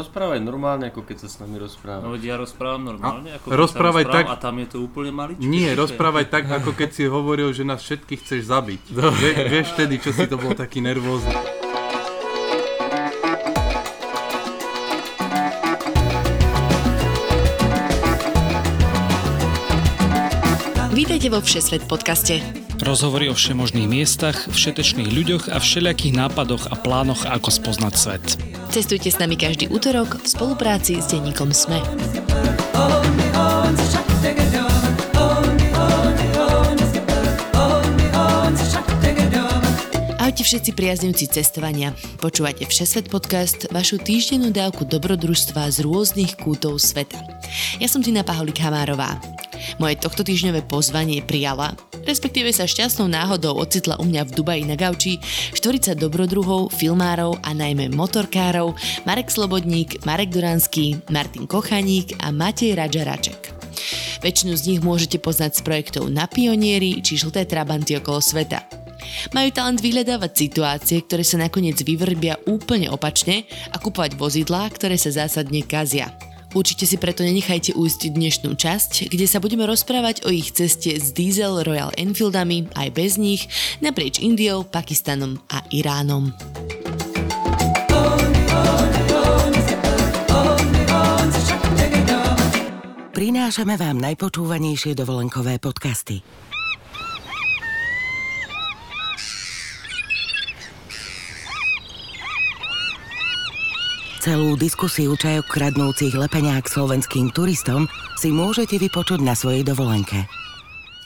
Rozprávaj normálne, ako keď sa s nami rozpráva. No ja rozprávam normálne, ako keď rozprávaj sa rozprávam tak- a tam je to úplne maličké. Nie, rozprávaj tak, ako keď si hovoril, že nás všetkých chceš zabiť. Vie, vieš vtedy, čo si to bol taký nervózny. Vítajte vo Všesvet podcaste. Rozhovory o všemožných miestach, všetečných ľuďoch a všelijakých nápadoch a plánoch, ako spoznať svet. Cestujte s nami každý útorok v spolupráci s denníkom SME. Ahojte všetci priaznivci cestovania. Počúvate Všesvet podcast, vašu týždennú dávku dobrodružstva z rôznych kútov sveta. Ja som Tina Paholík Hamárová. Moje tohto týždňové pozvanie prijala, respektíve sa šťastnou náhodou ocitla u mňa v Dubaji na gauči štvorica dobrodruhov, filmárov a najmä motorkárov Marek Slobodník, Marek Duranský, Martin Kochaník a Matej Radžaraček. Väčšinu z nich môžete poznať z projektov Na pionieri či Žlté trabanty okolo sveta. Majú talent vyhľadávať situácie, ktoré sa nakoniec vyvrbia úplne opačne a kupovať vozidlá, ktoré sa zásadne kazia. Určite si preto nenechajte ujsť dnešnú časť, kde sa budeme rozprávať o ich ceste s Diesel Royal Enfieldami aj bez nich naprieč Indiou, Pakistanom a Iránom. Prinášame vám najpočúvanejšie dovolenkové podcasty. Celú diskusiu čajok kradnúcich lepeňák slovenským turistom si môžete vypočuť na svojej dovolenke.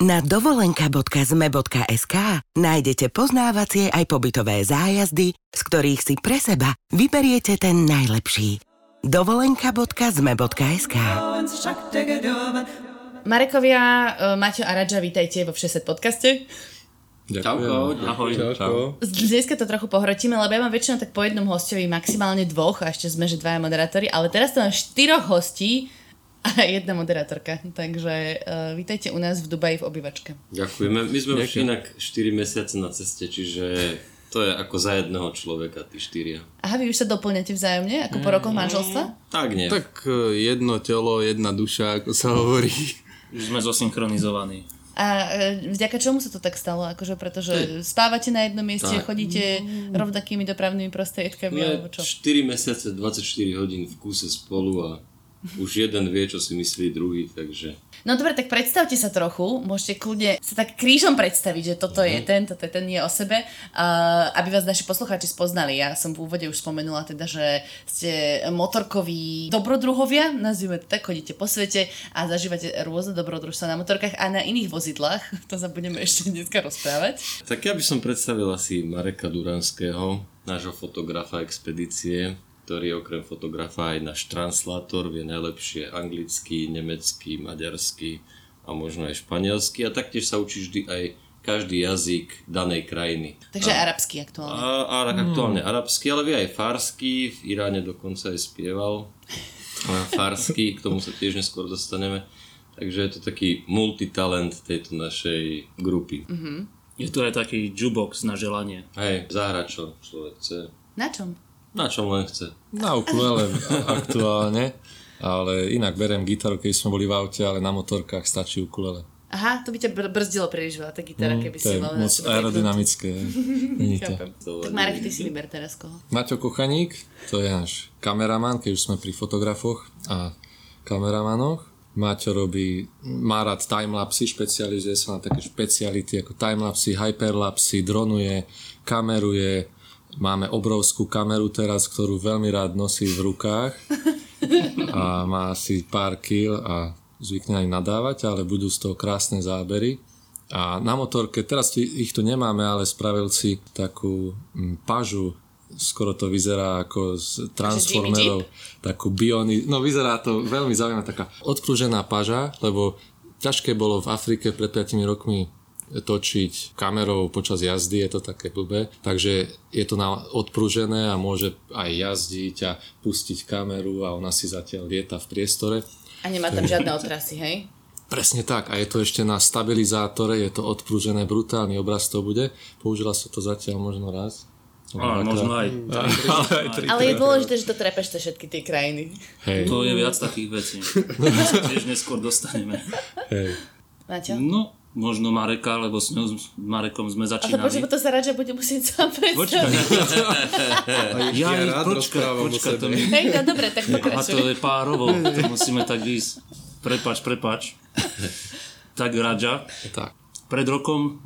Na dovolenka.zme.sk nájdete poznávacie aj pobytové zájazdy, z ktorých si pre seba vyberiete ten najlepší. dovolenka.zme.sk Marekovia, e, Maťo a Radža, vítajte vo Všeset podcaste. Čauko, Ahoj. Čau. Dneska to trochu pohrotíme, lebo ja mám väčšinou tak po jednom hostovi, maximálne dvoch, a ešte sme, že dvaja moderátori, ale teraz to mám štyroch hostí a jedna moderátorka. Takže uh, vítajte u nás v Dubaji v obývačke. Ďakujeme. My sme už inak 4 mesiace na ceste, čiže to je ako za jedného človeka, tí štyria. Aha, vy už sa doplňate vzájomne, ako po rokoch manželstva? Tak nie. Tak e, jedno telo, jedna duša, ako sa hovorí. Už sme zosynchronizovaní. A e, vďaka čomu sa to tak stalo? Akože pretože spávate na jednom mieste, Tak. chodíte rovnakými dopravnými prostriedkami, alebo Sme čo? 4 mesiace, 24 hodín v kúse spolu a už jeden vie, čo si myslí druhý, takže... No dobre, tak predstavte sa trochu, môžete kľudne sa tak krížom predstaviť, že toto je ten, toto je ten, nie o sebe, uh, aby vás naši poslucháči spoznali. Ja som v úvode už spomenula teda, že ste motorkoví dobrodruhovia, nazvime to tak, chodíte po svete a zažívate rôzne dobrodružstva na motorkách a na iných vozidlách. To sa budeme ešte dneska rozprávať. Tak ja by som predstavil asi Mareka Duranského, nášho fotografa expedície, ktorý je okrem fotografa aj náš translátor, vie najlepšie anglicky, nemecky, maďarsky a možno aj španielsky a taktiež sa učí vždy aj každý jazyk danej krajiny. Takže aj arabský aktuálne. A, a aktuálne arabsky, ale vie aj farsky, v Iráne dokonca aj spieval a farsky, k tomu sa tiež neskôr dostaneme. Takže je to taký multitalent tejto našej grupy. Je tu aj taký jukebox na želanie. Hej, zahrať čo človek chce. Na čom? Na čom len chce. Na ukulele aktuálne, ale inak berem gitaru, keď sme boli v aute, ale na motorkách stačí ukulele. Aha, to by ťa br- brzdilo príliš veľa, tá gitara, keby Mm, si mal moc aerodynamické. Nie to. Chápem. Tak Marek, ty si vyber teraz koho. Maťo Kochaník, to je náš kameraman, keď už sme pri fotografoch a kameramanoch. Maťo robí, má rád timelapsy, špecializuje sa na také špeciality ako timelapsy, hyperlapsy, dronuje, kameruje. Máme obrovskú kameru teraz, ktorú veľmi rád nosí v rukách a má asi pár kil a zvykne aj nadávať, ale budú z toho krásne zábery. A na motorke, teraz ich tu nemáme, ale spravil si takú mm, pažu, skoro to vyzerá ako z Transformerov, takú biony, no vyzerá to veľmi zaujímavá, taká odprúžená paža, lebo ťažké bolo v Afrike pred 5 rokmi točiť kamerou počas jazdy, je to také blbé, takže je to na odprúžené a môže aj jazdiť a pustiť kameru a ona si zatiaľ lieta v priestore. A nemá tam žiadne otrasy, hej? Presne tak a je to ešte na stabilizátore, je to odprúžené, brutálny obraz to bude. Použila sa to zatiaľ možno raz. Ale možno aj. Ale je dôležité, že to trepeš všetky tie krajiny. Hej, To je viac takých vecí. Tiež neskôr dostaneme. hej. Maťo? No, možno Mareka, lebo s ňou, s Marekom sme Ale začínali. počkaj, to sa rád, že bude musieť sám Počkaj, ja, Ja rád počkaj, počkaj, to mi... Hej, no dobre, tak Aha, to pokračuj. je párovo, to musíme tak ísť. Prepač, prepač. Tak Radža, Tak, pred rokom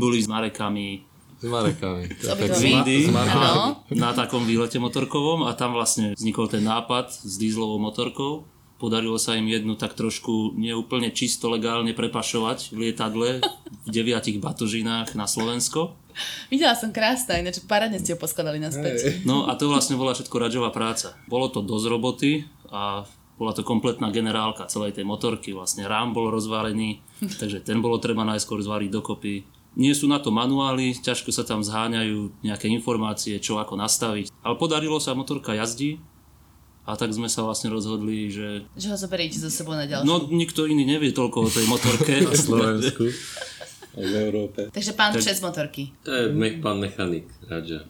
boli s Marekami s Marekami. S v obidvomi? Indii Áno. na takom výlete motorkovom a tam vlastne vznikol ten nápad s dízlovou motorkou. Podarilo sa im jednu tak trošku neúplne čisto legálne prepašovať v lietadle v deviatich batožinách na Slovensko. Videla som krásna, ináč parádne ste ho poskladali naspäť. No a to vlastne bola všetko Radžová práca. Bolo to dosť roboty a bola to kompletná generálka celej tej motorky. Vlastne rám bol rozválený, takže ten bolo treba najskôr zvariť dokopy. Nie sú na to manuály, ťažko sa tam zháňajú nejaké informácie, čo ako nastaviť. Ale podarilo sa, motorka jazdí a tak sme sa vlastne rozhodli, že Že ho zoberiete so sebou na ďalšiu. no nikto iný nevie toľko o tej motorke. Slovensku. A v Európe. Takže pán přes motorky. To je me- pán mechanik, Radža.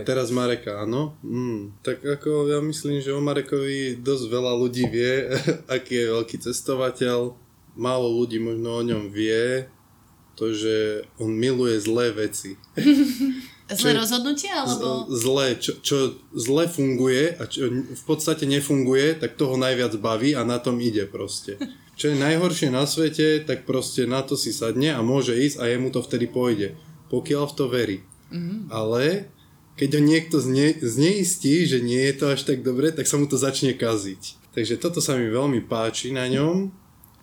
Teraz Mareka, áno. Mm, tak ako ja myslím, že o Marekovi dosť veľa ľudí vie, aký je veľký cestovateľ. Málo ľudí možno o ňom vie, to, že on miluje zlé veci. Zlé rozhodnutie, alebo... Zlé, čo, čo zle funguje a čo v podstate nefunguje, tak toho najviac baví a na tom ide proste. Čo je najhoršie na svete, tak proste na to si sadne a môže ísť a jemu to vtedy pôjde. Pokiaľ v to verí. Ale keď ho niekto zne, zneistí, že nie je to až tak dobre, tak sa mu to začne kaziť. Takže toto sa mi veľmi páči na ňom,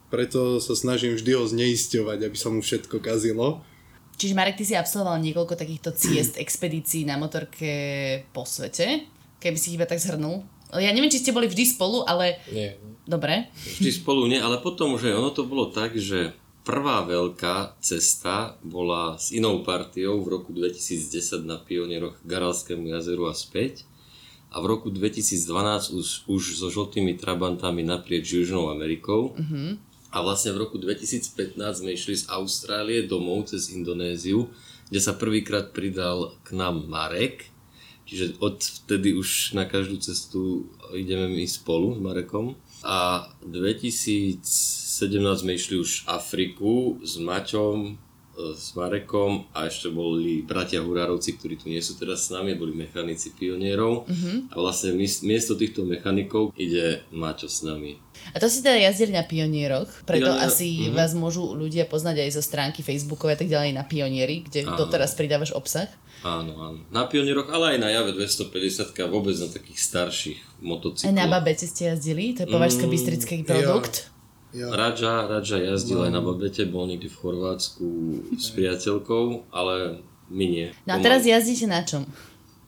preto sa snažím vždy ho zneisťovať, aby sa mu všetko kazilo. Čiže Marek, ty si absolvoval niekoľko takýchto ciest, expedícií na motorke po svete, keby si iba tak zhrnul. Ja neviem, či ste boli vždy spolu, ale Nie. dobre. Vždy spolu nie, ale potom, že ono to bolo tak, že prvá veľká cesta bola s inou partiou v roku 2010 na pionieroch Garalskému jazeru a späť. A v roku 2012 už, už so žltými trabantami naprieč Južnou Amerikou. A vlastne v roku 2015 sme išli z Austrálie domov cez Indonéziu, kde sa prvýkrát pridal k nám Marek. Čiže odvtedy už na každú cestu ideme my spolu s Marekom. A 2017 sme išli už Afriku s Maťom, s Marekom a ešte boli bratia Hurárovci, ktorí tu nie sú teraz s nami, boli mechanici pionierov. A vlastne mies- miesto týchto mechanikov ide Maťo s nami. A to si teda jazdili na pionieroch, preto Pionier- asi vás môžu ľudia poznať aj zo stránky Facebookové a tak ďalej na pionieri, kde Áno. doteraz pridávaš obsah. Áno, áno. Na pionieroch, ale aj na jave 250 a vôbec na takých starších Aj motocykloch. na Babete ste jazdili, to je považské bystrický produkt. Radža, Radža jazdil aj na Babete, bol niekde v Chorvátsku s priateľkou, ale my nie. No a teraz jazdíte na čom?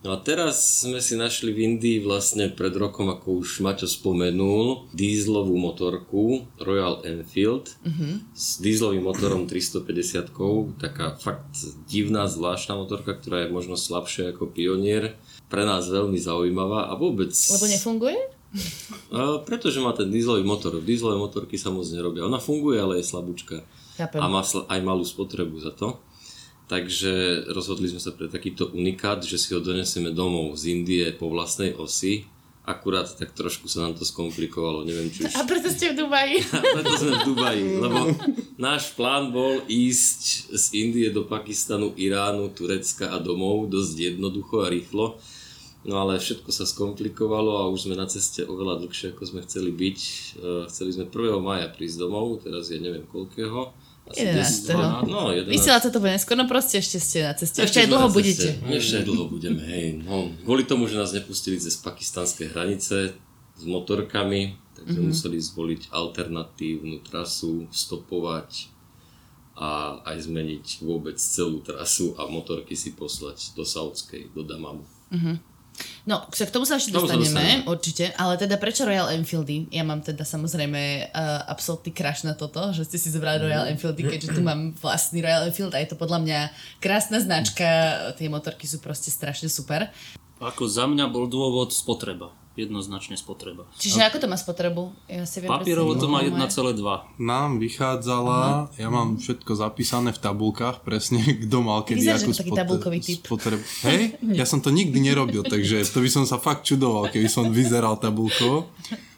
No a teraz sme si našli v Indii vlastne pred rokom, ako už Maťo spomenul, dízlovú motorku Royal Enfield s dízlovým motorom 350 taká fakt divná, zvláštna motorka, ktorá je možno slabšia ako Pionier. Pre nás veľmi zaujímavá a vôbec... Lebo nefunguje? A, pretože má ten dízlový motor. Dízlové motorky sa moc nerobia. Ona funguje, ale je slabúčka. Chápem. A má aj malú spotrebu za to. Takže rozhodli sme sa pre takýto unikát, že si ho donesieme domov z Indie po vlastnej osi. Akurát tak trošku sa nám to skomplikovalo, neviem či už... A preto ste v Dubaji. Preto sme v Dubaji, lebo náš plán bol ísť z Indie do Pakistanu, Iránu, Turecka a domov dosť jednoducho a rýchlo. No ale všetko sa skomplikovalo a už sme na ceste oveľa dlhšie, ako sme chceli byť. Eh, Chceli sme 1. maja prísť domov, teraz je neviem koľkého. Asi 11.. 10, no, 11. Vysielať sa to bude neskôr, no proste ešte ste na ceste. Ešte, aj sme dlho budete. Ešte aj dlho budeme, hej. No, kvôli tomu, že nás nepustili cez pakistanské hranice s motorkami, tak sme museli zvoliť alternatívnu trasu, stopovať a aj zmeniť vôbec celú trasu a motorky si poslať do Saudskej, do Damamu. No, k k tomu sa ešte tomu sa dostaneme, dostaneme. určite. Ale teda prečo Royal Enfieldy? Ja mám teda samozrejme uh, absolútny crush na toto, že ste si zobrali Royal. Enfieldy, keďže tu mám vlastný Royal Enfield a je to podľa mňa krásna značka. Tie motorky sú proste strašne super. Ako za mňa bol dôvod spotreba. Jednoznačne spotreba. Čiže ako to má spotrebu? Ja si viem Papierovo to má predstaviť. 1,2. Nám vychádzala, ja mám všetko zapísané v tabulkách, presne kto mal kedy Vyzeráš akú taký tabulkový typ. spotrebu. Hej, ja som to nikdy nerobil, takže to by som sa fakt čudoval, keby som vyzeral tabulkovo.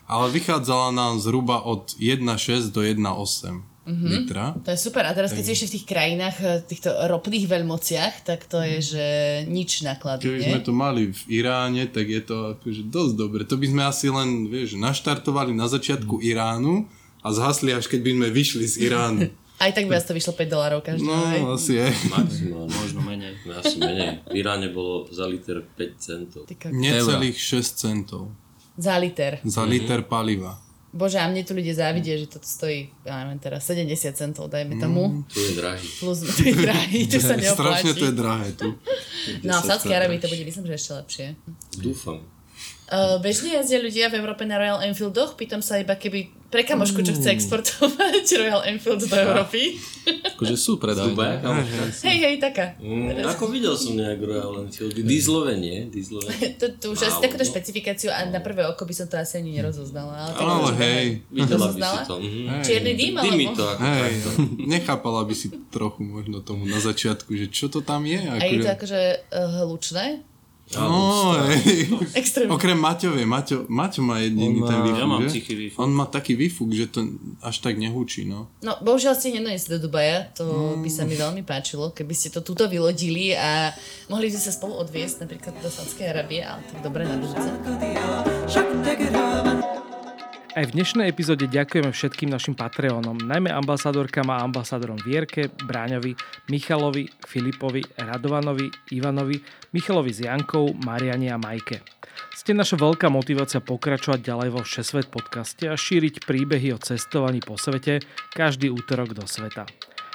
Ale vychádzala nám zhruba od 1,6 do 1,8 Mhm. litra. To je super. A teraz, keď si ešte v tých krajinách, eh, týchto ropných veľmociach, tak to je, že nič nákladu, Keby nie? sme to mali v Iráne, tak je to akože dosť dobre. To by sme asi len, vieš, naštartovali na začiatku Iránu a zhasli až keď by sme vyšli z Iránu. Aj tak by vás to vyšlo 5 dolárov každý. No, hej? asi je. Maximálne. Možno menej. Asi menej. V Iráne bolo za liter 5 centov. Necelých 6 centov Za liter. za liter paliva. Bože, a mne tu ľudia závidia, že toto stojí, ja neviem teraz, 70 centov, dajme tomu. To je drahý. Plus, to je drahý, to sa neoplatí. Strašne to je drahé tu. No a v 10 Sádskej Arabii to bude, myslím, že ešte lepšie. Dúfam. Uh, bežne jazdia ľudia v Európe na Royal Enfieldoch, pýtam sa iba keby pre kamošku, čo chce exportovať Royal Enfield do Európy. Akože sú predajné. Hej, hej, taká. Mm, ako videl som nejak Royal Enfield. Dízlové nie? Dízlové. To, to už asi takúto špecifikáciu a na prvé oko by som to asi ani nerozoznala. Ale, tak Ale hej, Videla by si to. Mhm. Čierny dým, Dymy alebo? to ako hej, takto. nechápala by si trochu možno tomu na začiatku, že čo to tam je. A je to Akože, akože uh, hlučné? No. Extrémne. Okrem Maťovej, Maťo, Maťo má jediný On ten má- výfuk, Ja mám že? tichý výfuk. On má taký výfuk, že to až tak nehúči, no. No, bohužiaľ ste nenoniesli do Dubaja, to Mm. by sa mi veľmi páčilo, keby ste to tuto vylodili a mohli by sa spolu odviesť napríklad do Sádskej Arabie, ale tak dobre na budúce. Aj v dnešnej epizóde ďakujeme všetkým našim Patreonom, najmä ambasádorkám a ambasádorom Vierke, Bráňovi, Michalovi, Filipovi, Radovanovi, Ivanovi, Michalovi s Jankou, Mariane a Majke. Ste naša veľká motivácia pokračovať ďalej vo Všesvet podcaste a šíriť príbehy o cestovaní po svete každý útorok do sveta.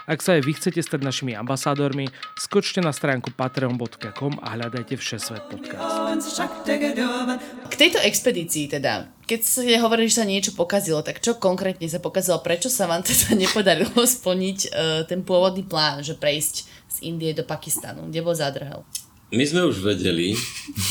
Ak sa aj vy chcete stať našimi ambasádormi, skočte na stránku patreon.com a hľadajte Všesvet podcast. K tejto expedícii teda, keď ste hovorili, že sa niečo pokazilo, tak čo konkrétne sa pokazilo? Prečo sa vám teda nepodarilo splniť uh, ten pôvodný plán, že prejsť z Indie do Pakistanu? Kde bol zádrhel? My sme už vedeli,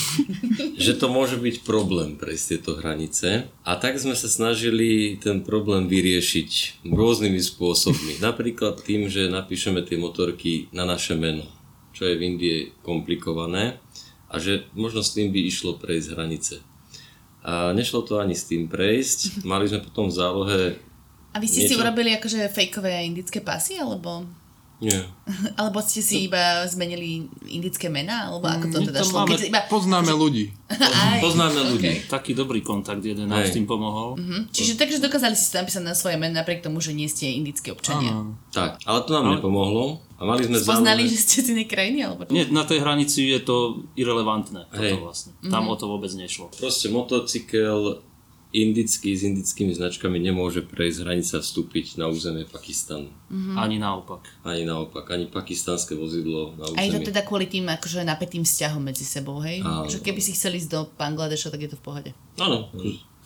že to môže byť problém prejsť tieto hranice a tak sme sa snažili ten problém vyriešiť rôznymi spôsobmi. Napríklad tým, že napíšeme tie motorky na naše meno, čo je v Indii komplikované a že možno s tým by išlo prejsť hranice. A nešlo to ani s tým prejsť. Mali sme potom v zálohe... A vy ste si Niečo? urobili akože fejkové indické pasy, alebo... Nie. Alebo ste si iba zmenili indické mená? Alebo ako to teda tam šlo? máme- Keď iba... Poznáme ľudí. Aj, Poznáme ľudí. Taký dobrý kontakt jeden nám s tým pomohol. Hm, Čiže takže dokázali si to napísať na svoje meno napriek tomu, že nie ste indickí občania. Tak, ale to nám nepomohlo. A mali sme v Poznali, zálohe- že ste z inej krajiny? Alebo? Nie, na tej hranici je to irrelevantné. Toto Hej. vlastne. Tam o to vôbec nešlo. Proste motocykel indický s indickými značkami nemôže prejsť hranica vstúpiť na územie Pakistanu. Ani naopak. Ani naopak, ani pakistanské vozidlo na A je to teda kvôli tým akože napätým vzťahom medzi sebou, hej? Áno. Že keby si chceli ísť do Bangladeša, tak je to v pohode. Áno,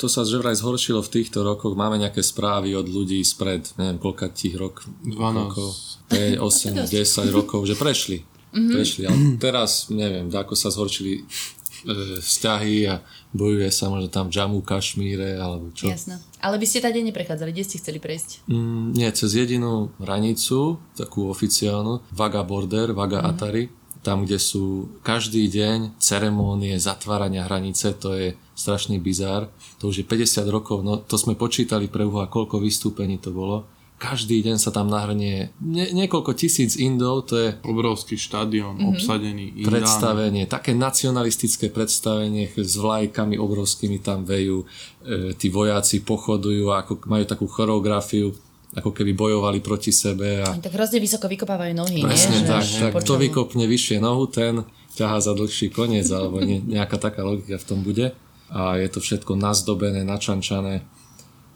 To sa že vraj zhoršilo v týchto rokoch. Máme nejaké správy od ľudí spred, neviem, koľka tých rok, 12. rokov, 5, 8, 10 rokov, že prešli. Prešli, ale teraz neviem, ako sa zhoršili e, vzťahy a bojuje sa možno tam v Jammu, Kašmíre alebo čo. Jasné. Ale by ste tady neprechádzali, kde ste chceli prejsť? Mm, nie, cez jedinú hranicu, takú oficiálnu, Vaga Border, Vaga Mhm. Atari, tam, kde sú každý deň ceremónie zatvárania hranice, to je strašný bizár. To už je 50 rokov, no to sme počítali pre Uha, koľko vystúpení to bolo. Každý deň sa tam nahrnie nie, niekoľko tisíc Indov, to je Obrovský štadión, Mhm. obsadený Indánmi. predstavenie, také nacionalistické predstavenie s vlajkami obrovskými tam vejú, e, tí vojaci pochodujú, ako majú takú choreografiu, ako keby bojovali proti sebe a tak hrozne vysoko vykopávajú nohy, presne nie? tak, Že tak kto vykopne vyššie nohu, ten ťahá za dlhší koniec, alebo ne, nejaká taká logika v tom bude a je to všetko nazdobené, načančané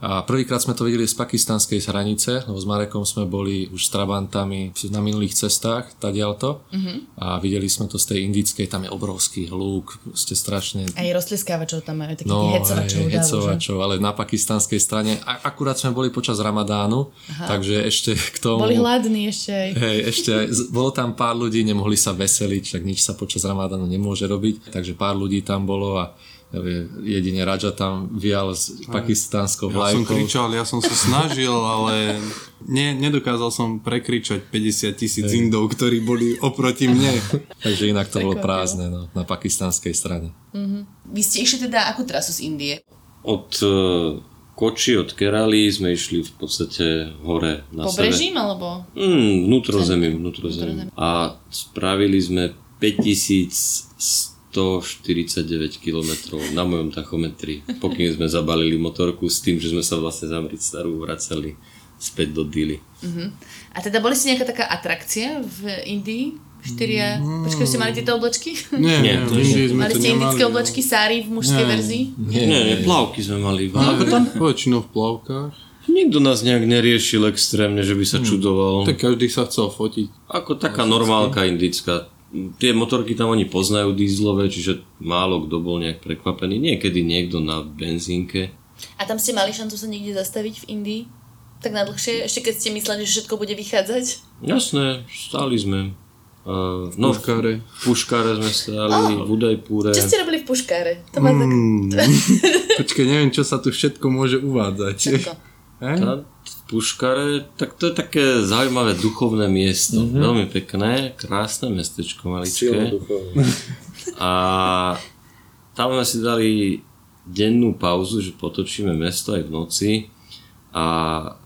a prvýkrát sme to videli z pakistanskej hranice, lebo s Marekom sme boli už s Trabantami na minulých cestách, tadialto. Mm-hmm. A videli sme to z tej indickej, tam je obrovský hluk, ste strašne... Aj rozlieskávačov tam majú, takých No, hecovačov. že? hecovačov, ale na pakistanskej strane. A, akurát sme boli počas Ramadánu, Aha. takže ešte k tomu... Boli hladní ešte aj. Hej, ešte aj, bolo tam pár ľudí, nemohli sa veseliť, však nič sa počas Ramadánu nemôže robiť, takže pár ľudí tam bolo a jedine Raja tam vial s pakistánskou Ja som vlajkou. kričal, ja som sa snažil, ale ne, nedokázal som prekričať 50 tisíc Indov, ktorí boli oproti mne. Takže inak to bolo prázdne no, na pakistánskej strane. Vy ste išli teda akú trasu z Indie? Od uh, Koči, od Kerali sme išli v podstate hore na. Pobrežím alebo? Mm, vnútrozemím, vnútrozemím. A spravili sme 5149 km na mojom tachometri, pokým sme zabalili motorku s tým, že sme sa vlastne za starú vracali späť do Dili. A teda boli ste nejaká taká atrakcia v Indii? Štyria... Počkaj, ste mali tieto oblečky? Nie, nie, Nie, to Indii sme Mali ste nemali. indické oblečky, sári v mužskej Nie. verzii? Nie, nie, nie, plavky sme mali. Ako Ale tam? Väčšinou v plavkách. Nikto nás nejak neriešil extrémne, že by sa čudoval. Tak každý sa chcel fotiť. Ako taká normálka indická. Tie motorky tam oni poznajú dízlové, čiže málo kto bol nejak prekvapený. Niekedy niekto na benzínke. A tam ste mali šancu sa niekde zastaviť v Indii? Tak na dlhšie? Ešte keď ste mysleli, že všetko bude vychádzať? Jasné, stáli sme. Uh, no, Puškáre. v Puškáre sme stáli, v Udajpúre. Čo ste robili v Puškáre? To tak... Mm. Počkaj, neviem, čo sa tu všetko môže uvádzať. Všetko. Hej? Puškare, tak to je také zaujímavé duchovné miesto. Mm-hmm. Veľmi pekné, krásne mestečko maličké. A tam sme si dali dennú pauzu, že potočíme mesto aj v noci a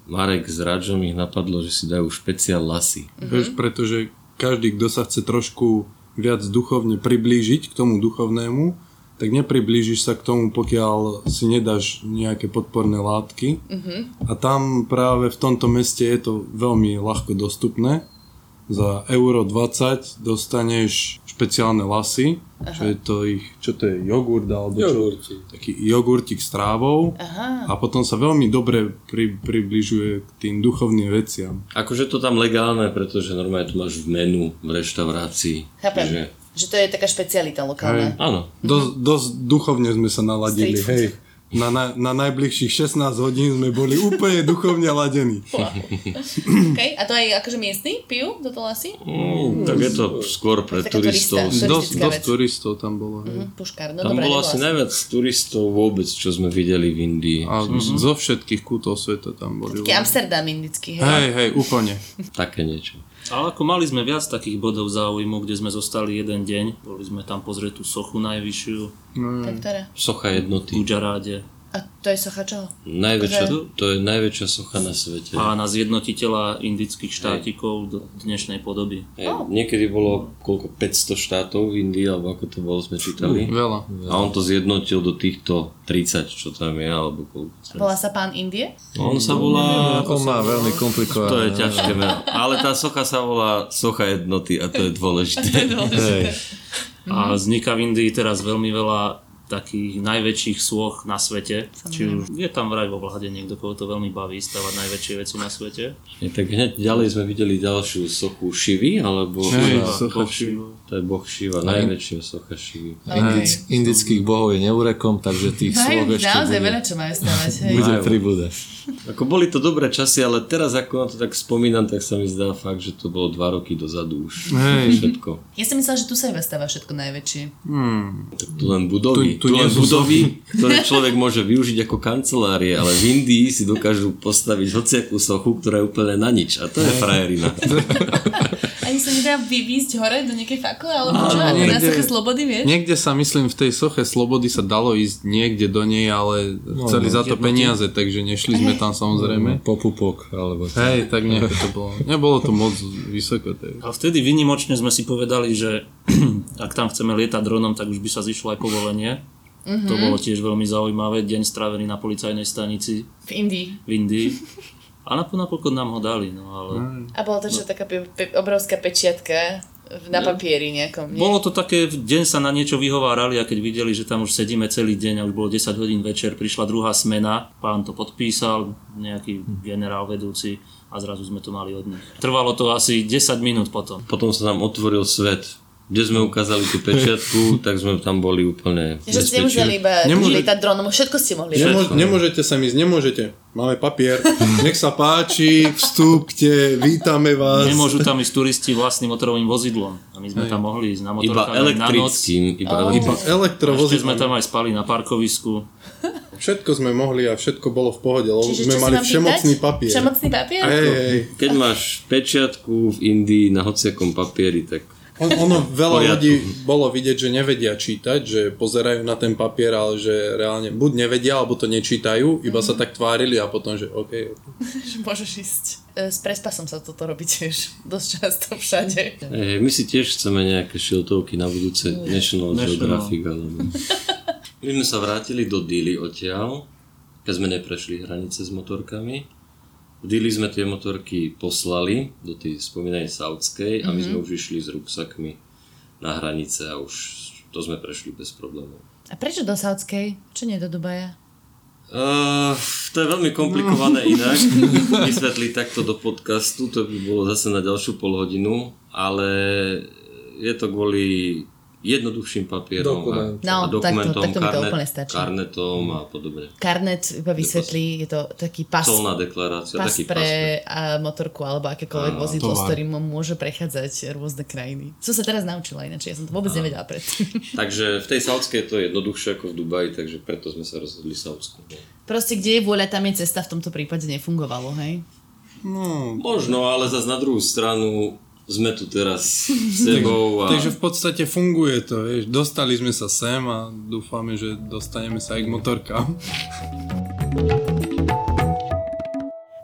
Marek s Radžom ich napadlo, že si dajú špeciál lasy. Vieš, pretože každý, kto sa chce trošku viac duchovne priblížiť k tomu duchovnému, tak nepriblížiš sa k tomu, pokiaľ si nedáš nejaké podporné látky. A tam práve v tomto meste je to veľmi ľahko dostupné. Za euro 20 dostaneš špeciálne lasy, čo je to ich, čo to je, jogurt alebo čo? Taký jogurtík s trávou. Aha. A potom sa veľmi dobre pri, približuje k tým duchovným veciam. Akože to tam legálne, pretože normálne to máš v menu v reštaurácii. Chápem. Že, Že to je taká špecialita lokálna. áno, Dos, dosť duchovne sme sa naladili, hej. Na, na, na najbližších 16 hodín sme boli úplne duchovne ladení. Okay. A to aj akože miestni pijú do toho asi? mm, tak je to skôr pre Taká turistov. turista. Dosť, dosť turistov tam bolo. Hej. Hm, Puškár, no Tam dobré, bolo asi najviac turistov vôbec, čo sme videli v Indii. A zo všetkých kútov sveta tam boli. Taký Amsterdam indický, hej? Hej, hej, úplne. Také niečo. Ale ako mali sme viac takých bodov záujmu, kde sme zostali jeden deň. Boli sme tam pozrieť tú sochu najvyššiu Tak ktoré? Socha jednoty. v Gujaráde. A to je socha čoho? Najväčšia, Akože- to je najväčšia socha na svete. Pána zjednotiteľa indických štátikov do dnešnej podoby. Hej, niekedy bolo koľko 500 štátov v Indii, alebo ako to bolo, sme čítali. Veľa. A on to zjednotil do týchto 30, čo tam je, alebo koľko. Volá sa pán Indie? On sa volá... On má veľmi komplikované. To je ťažké meno. Ale tá socha sa volá Socha jednoty a to je dôležité. Hej. A vzniká v Indii teraz veľmi veľa takých najväčších sôch na svete. Či už je tam vraj vo vláde niekto, koho to veľmi baví stavať najväčšie veci na svete. Je, tak hneď ďalej sme videli ďalšiu sochu Šivy, alebo... Boh socha Šiva. To je boh Šiva, najväčšia socha Šivy. Indic, indických bohov je neurekom, takže tých Majú ešte naozaj bude, veľa, čo majú stavať, hej? bude pribúde. Ako boli to dobré časy, ale teraz ako na to tak spomínam, tak sa mi zdá fakt, že to bolo dva roky dozadu už. Hej. Všetko. Ja som myslela, že tu sa iba stáva všetko najväčšie. Tak tu len budovy. Tu- tu nie budovy, ktoré človek môže využiť ako kancelárie, ale v Indii si dokážu postaviť hociakú sochu, ktorá je úplne na nič. A to je frajerina. Ani sa nedá vy, výjsť hore do nejakej fakle, alebo čo? Na niekde- soche slobody, vieš? Niekde sa myslím v tej soche slobody sa dalo ísť niekde do nej, ale chceli za to peniaze, takže nešli sme tam samozrejme. Popupok, alebo to. Hej, tak nejako to bolo. Nebolo to moc vysoko. Tak. A vtedy vynimočne sme si povedali, že ak tam chceme lietať dronom, tak už by sa zišlo aj povolenie. To bolo tiež veľmi zaujímavé. Deň strávený na policajnej stanici V Indii. v Indii. A napokon nám ho dali, no ale... A bolo to čo, taká pe- pe- obrovská pečiatka na papieri nejakom, nie? Bolo to také, v deň sa na niečo vyhovárali a keď videli, že tam už sedíme celý deň a už bolo 10 hodín večer, prišla druhá smena, pán to podpísal, nejaký generál vedúci a zrazu sme to mali od nich. Trvalo to asi 10 minút potom. Potom sa nám otvoril svet. Kde sme ukázali tú pečiatku, tak sme tam boli úplne Že ste nemuseli iba Nemôže- lietať dronom, všetko ste mohli. Nemô- nemôžete sa ísť, nemôžete. Máme papier. Nech sa páči, vstúpte, vítame vás. Nemôžu tam ísť turisti vlastným motorovým vozidlom. A my sme tam mohli ísť na Iba motorkách aj na noc. elektrickým, iba Iba elektrickým. elektrovozidlami. Ešte sme tam aj spali na parkovisku. Všetko sme mohli a všetko bolo v pohode, lebo Čiže sme mali všemocný pýtať? papier. Všemocný papier? Hej, hej. Keď máš pečiatku v Indii na hociakom papieri, tak On, ono veľa Poriadku. ľudí bolo vidieť, že nevedia čítať, že pozerajú na ten papier, ale že reálne buď nevedia, alebo to nečítajú, iba sa tak tvárili a potom, že OK. Že Môžeš ísť. E, S prespasom sa toto robí tiež dosť často všade. hej, my si tiež chceme nejaké šiltovky na budúce National National. Geographic. Alebo... My sme sa vrátili do Dili odtiaľ, keď sme neprešli hranice s motorkami. Dili sme tie motorky poslali do tej spomínanej Saudskej a my sme už išli s ruksakmi na hranice a už to sme prešli bez problémov. A prečo do Saudskej? Čo nie do Dubaja? Uh, to je veľmi komplikované inak vysvetliť takto do podcastu, to by bolo zase na ďalšiu polhodinu, ale je to kvôli jednoduchším papierom Dokument. a, No, a takto- dokumentom, takto mi to karnet, úplne stačí. karnetom a podobne. Karnet iba vysvetlí, je to taký pas, Colná deklarácia, pas taký pre a, motorku alebo akékoľvek Áno, vozidlo, s ktorým môže prechádzať rôzne krajiny. Som sa teraz naučila ináč, ja som to vôbec nevedela predtým. Takže v tej Saudskej je to jednoduchšie ako v Dubaji, takže preto sme sa rozhodli Saudsku. Proste kde je vôľa, tam je cesta, v tomto prípade nefungovalo, hej? No, Možno, ale zase na druhú stranu sme tu teraz s sebou a takže v podstate funguje to, vieš. Dostali sme sa sem a dúfame, že dostaneme sa aj k motorkám.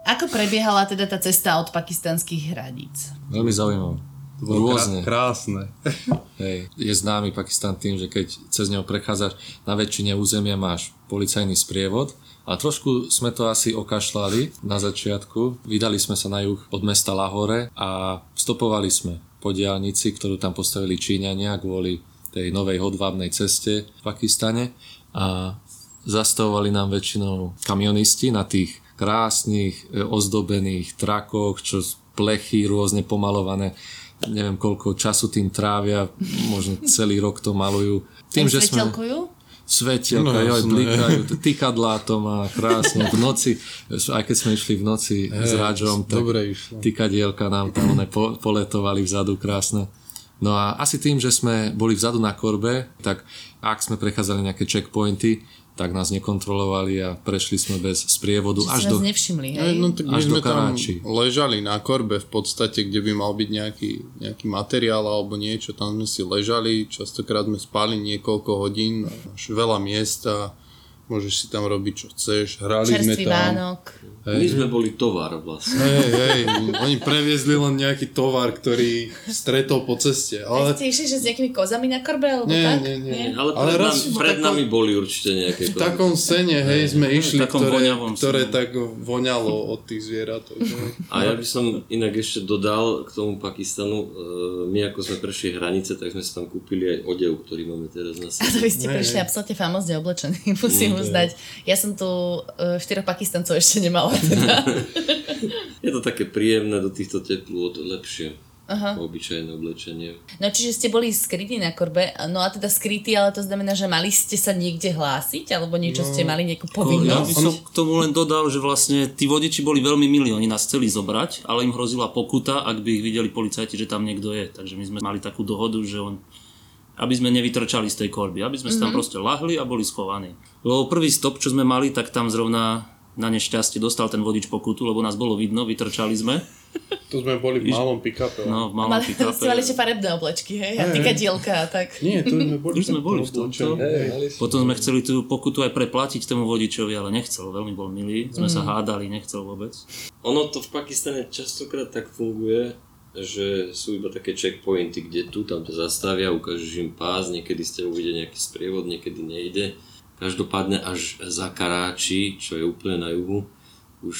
Ako prebiehala teda tá cesta od pakistanských hraníc? Veľmi zaujímavé. To bolo Rôzne. krá- krásne. Hej, je známy Pakistan tým, že keď cez neho prechádzaš, na väčšine územia máš policajný sprievod, a trošku sme to asi okašľali na začiatku. Vydali sme sa na juh od mesta Lahore a stopovali sme po diálnici, ktorú tam postavili Číňania kvôli tej novej hodvábnej ceste v Pakistane a zastavovali nám väčšinou kamionisti na tých krásnych e, ozdobených trakoch, čo plechy rôzne pomalované neviem koľko času tým trávia, možno celý rok to malujú. Tým, že sme... Svetelkujú? Svetielka, No, joj, blikajú, tykadlá to má krásne. V noci, aj keď sme išli v noci s Radžom, tak tykadielka nám tam one po, poletovali vzadu krásne. No a asi tým, že sme boli vzadu na korbe, tak ak sme prechádzali nejaké checkpointy, tak nás nekontrolovali a prešli sme bez sprievodu Že až do... nás nevšimli, hej? Hej, no tak my Až sme do tam ležali na korbe v podstate, kde by mal byť nejaký, nejaký materiál alebo niečo, tam sme si ležali, častokrát sme spali niekoľko hodín, máš veľa miesta, môžeš si tam robiť čo chceš, hrali sme Čerstvý tam. Vánok. my sme boli tovar vlastne. Hej, hej, oni previezli len nejaký tovar, ktorý stretol po ceste, A ale ste išli že s nejakými kozami na korbe, alebo Nie, tak? nie, nie. Ale Ale pred, raz nami, pred takom- nami boli určite nejaké v takom sene, hej, sme išli, takom ktoré, ktoré sene. tak voňalo od tých zvierat. A ja by som inak ešte dodal k tomu Pakistanu, e, my ako sme prešli hranice, tak sme si tam kúpili aj odev, ktorý máme teraz na A sebe. to vy ste prišli absolútne famozne oblečení, musím uznať. Ja som tu uh, štyroch pakistancov ešte nemala. Teda. Je to také príjemné do týchto teplôt, lepšie. Aha. Obyčajné oblečenie. No čiže ste boli skrytí na korbe, no a teda skrytí, ale to znamená, že mali ste sa niekde hlásiť, alebo niečo No. ste mali nejakú Ja by povinnosť? som k tomu len dodal, že vlastne tí vodiči boli veľmi milí, oni nás chceli zobrať, ale im hrozila pokuta, ak by ich videli policajti, že tam niekto je. Takže my sme mali takú dohodu, že on, aby sme nevytrčali z tej korby, aby sme mm-hmm. tam proste lahli a boli schovaní. Lebo prvý stop, čo sme mali, tak tam zrovna na nešťastie dostal ten vodič pokutu, lebo nás bolo vidno, vytrčali sme. To sme boli v malom pick-upe. No, v malom Mali ste mali pick-upe. ešte farebné oblečky, hej? A tykadielka a tak. Nie, tu sme boli, Už sme boli v tomto. oblečení. Potom sme chceli tú pokutu aj preplatiť tomu vodičovi, ale nechcel, veľmi bol milý. Sme sa hádali, nechcel vôbec. Ono to v Pakistane častokrát tak funguje, že sú iba také checkpointy, kde tu, tam ťa zastavia, ukážeš im pás, niekedy ste uvidia nejaký sprievod, niekedy nejde. Každopádne až za Karáči, čo je úplne na juhu, už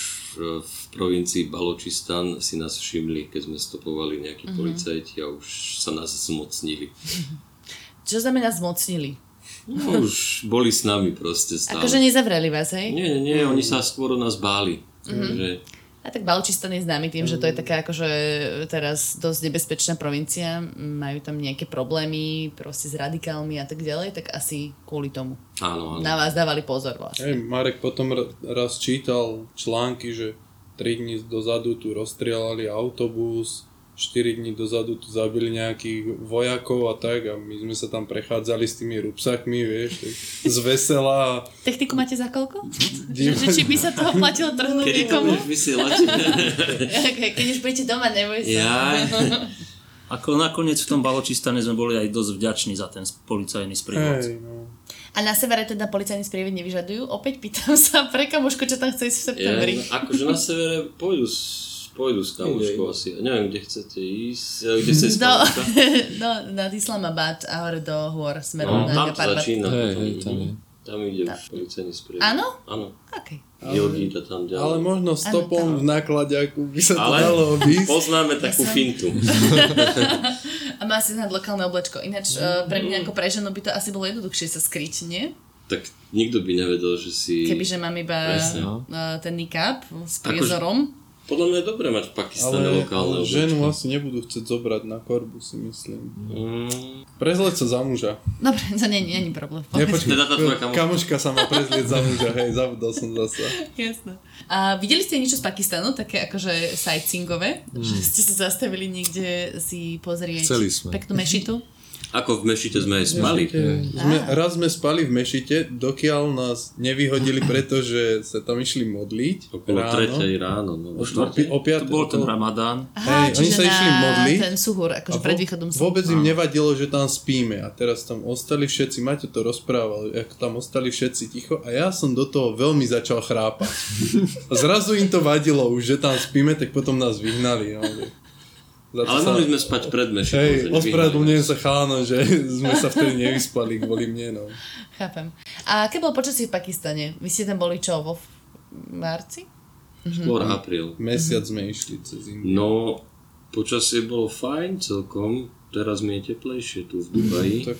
v provincii Baločistan si nás všimli, keď sme stopovali nejakí mm-hmm. policajti a už sa nás zmocnili. Čo znamená zmocnili? No, už boli s nami proste stále. Akože nezavreli vás, hej? Nie, nie, oni sa skôr o nás báli. Takže A tak Balčistan je známy tým, že to je taká akože teraz dosť nebezpečná provincia, majú tam nejaké problémy proste s radikálmi a tak ďalej, tak asi kvôli tomu. áno, áno. Na vás dávali pozor vlastne. Hej, Marek potom raz čítal články, že 3 dní dozadu tu rozstrieľali autobus, 4 dní dozadu tu zabili nejakých vojakov a tak a my sme sa tam prechádzali s tými rupsakmi, vieš, tak z vesela. Techniku máte za koľko? Že, či by sa toho platilo trhnúť Kedy niekomu? budeš vysielať? Okay, keď už budete doma, neboj sa. Jaj. Ako nakoniec v tom Baločistane sme boli aj dosť vďační za ten policajný sprievod. Hej, no. A na severe teda policajný sprievod nevyžadujú? Opäť pýtam sa pre kamošku, čo tam chce ísť v septembri. Ja, akože na severe pôjdu pôjdu s kamoškou asi. Neviem, kde chcete ísť, eh, kde chce ísť Do, kamoška. do, nad Islamabad a hore do hôr smerom No, na tam to Parbat. začína. Hej, hej, tam je. Tam ide už policajný sprievod. Áno? Áno. Okay. Jogíta tam ďalej. Ale možno stopom v nákladiaku by sa to Ale dalo obísť. poznáme takú fintu. A má si znať lokálne oblečko. Ináč uh, pre mňa ako pre ženu by to asi bolo jednoduchšie sa skryť, nie? Tak nikto by nevedel, že si... Kebyže mám iba Presne. uh, ten niqab s Akože- priezorom. Podľa mňa je dobré mať v Pakistane Ale, lokálne ale ženu asi nebudú chcieť zobrať na korbu, si myslím. Mm, Prezleť sa za muža. Dobre, to nie, nie, nie problém. Nie, počkaj, Teda tá tvoja kamoška. kamoška sa má prezlieť za muža, hej, zabudol som zasa. Jasné. A videli ste niečo z Pakistanu, také akože sightseeingové? Že ste sa zastavili niekde si pozrieť Chceli sme. peknú mešitu? Ako v Mešite sme aj spali. Sme, raz sme spali v Mešite, dokiaľ nás nevyhodili, pretože sa tam išli modliť Okolo tretej ráno. No, O, štvrtej. o, o To piatej, bol ten Ramadán. Aha, Hej, oni sa išli modliť ten suhur, akože pred východom slnka. Vôbec im nevadilo, že tam spíme a teraz tam ostali všetci, Maťo to rozprával, ako tam ostali všetci ticho a ja som do toho veľmi začal chrápať. A zrazu im to vadilo už, že tam spíme, tak potom nás vyhnali. No. Za Ale sa- mohli sme spať pred Mešitou. Hej, ospravedlňujem sa cháno, že sme sa vtedy nevyspali kvôli mne. No. Chápem. A aké bolo počasie v Pakistane? Vy ste tam boli čo, vo f- marci? Skôr apríl. Mesiac sme išli cez Indiu. No, počasie bolo fajn celkom. Teraz mi je teplejšie tu v Dubaji. Tak,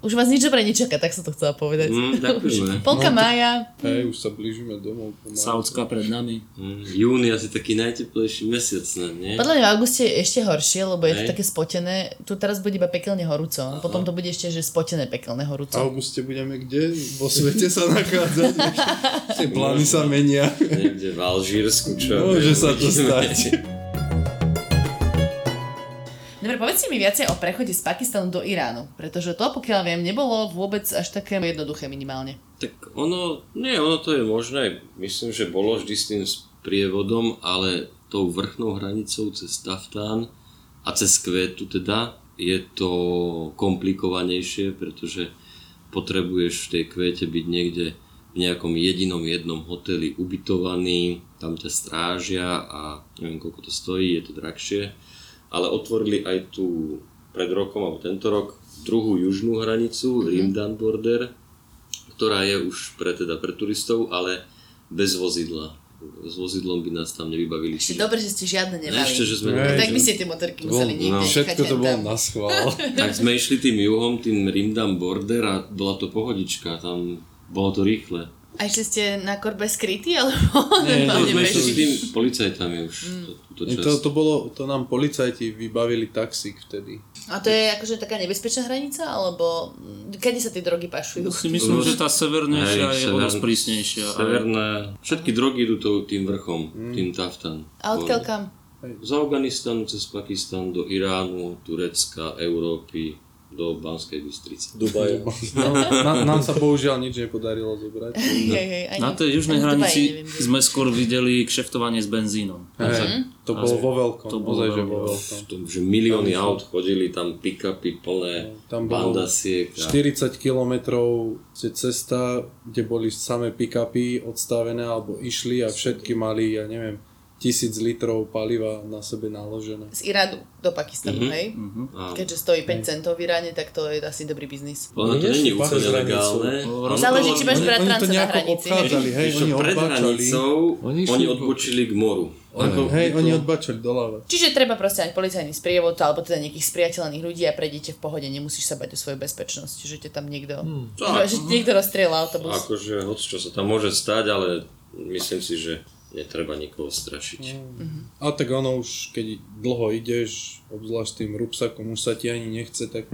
Už vás nič dobre nečaká, tak som to chcela povedať. Mm, ďakujeme. Polka mája, hej, už sa blížime domov. Saudská pred nami. Mm, júni asi taký najteplejší mesiac snad, nie? podľa mňa v auguste je ešte horšie, lebo je to Hej. také spotené. Tu teraz bude iba pekelne horúco. A potom to bude ešte, že spotené pekelné V horúco. auguste budeme kde? Vo svete sa nachádzať. Tie plány sa menia. Niekde v Alžírsku, čo? Môže sa to stať. Dobre, povedzte mi viacej o prechode z Pakistanu do Iránu, pretože to, pokiaľ viem, nebolo vôbec až také jednoduché minimálne. Tak ono, nie, ono to je možné. Myslím, že bolo vždy s tým sprievodom, ale tou vrchnou hranicou cez Taftán a cez Kvetu teda je to komplikovanejšie, pretože potrebuješ v tej Kvete byť niekde v nejakom jedinom jednom hoteli ubytovaný, tam ťa strážia a neviem koľko to stojí, je to drahšie. Ale otvorili aj tu pred rokom, alebo tento rok, druhú južnú hranicu, Rimdan Border, ktorá je už pre, teda pre turistov, ale bez vozidla. S vozidlom by nás tam nevybavili. Ešte Čiže- dobre, že ste žiadne nemali. Ešte, že sme... Hej, tak by ste tie motorky museli bol- niekde no. Všetko to bolo na schvál. Tak sme išli tým juhom, tým Rimdan Border a bola to pohodička, tam bolo to rýchle. A išli ste na korbe skrytí, alebo Nie, To sme išli s tým policajtami už to, Nie, časť. To, to, bolo, to nám policajti vybavili taxík vtedy. A to je akože taká nebezpečná hranica, alebo mm, kedy sa tie drogy pašujú? Si myslím, že tá severnejšia je o dosť severn- prísnejšia. A Severné, všetky drogy idú to, tým vrchom, tým Taftan. A odkiaľ kam? Z Afganistanu cez Pakistan do Iránu, Turecka, Európy, do Banskej Bystrice. Dubaj. No, na, nám sa bohužiaľ nič nepodarilo zobrať. Hej, hej, ani- na tej južnej Dubaji hranici kde. sme skôr videli kšeftovanie s benzínom. Hej, to bolo vo veľkom, To bolo že vo veľké. veľkom. To, že milióny aut chodili tam pick-upy plné Tam bolo bandasiek. A... 40 kilometrov cesta, kde boli samé pick-upy odstavené alebo išli a všetky mali, ja neviem, tisíc litrov paliva na sebe naložené. Z Iránu do Pakistanu, Mhm. hej? A Keďže stojí 5 centov v Iráne, tak to je asi dobrý biznis. ono to Oni není nešli úplne legálne. Záleží, či máš bratranca na hranici. obchádzali, hej, oni pred hranicou Oni oni, odbočili k moru. Ako, Hej, oni odbačali doľava. Čiže treba proste mať policajný sprievod alebo teda nejakých spriateľných ľudí a prejdete v pohode, nemusíš sa bať o svoju bezpečnosť, že ťa tam niekto, Tak. že, že niekto rozstrieľa autobus. akože hoď čo sa tam môže stať, ale myslím si, že netreba nikoho strašiť. A tak ono už, keď dlho ideš, obzvlášť tým rúbsakom, už sa ti ani nechce, tak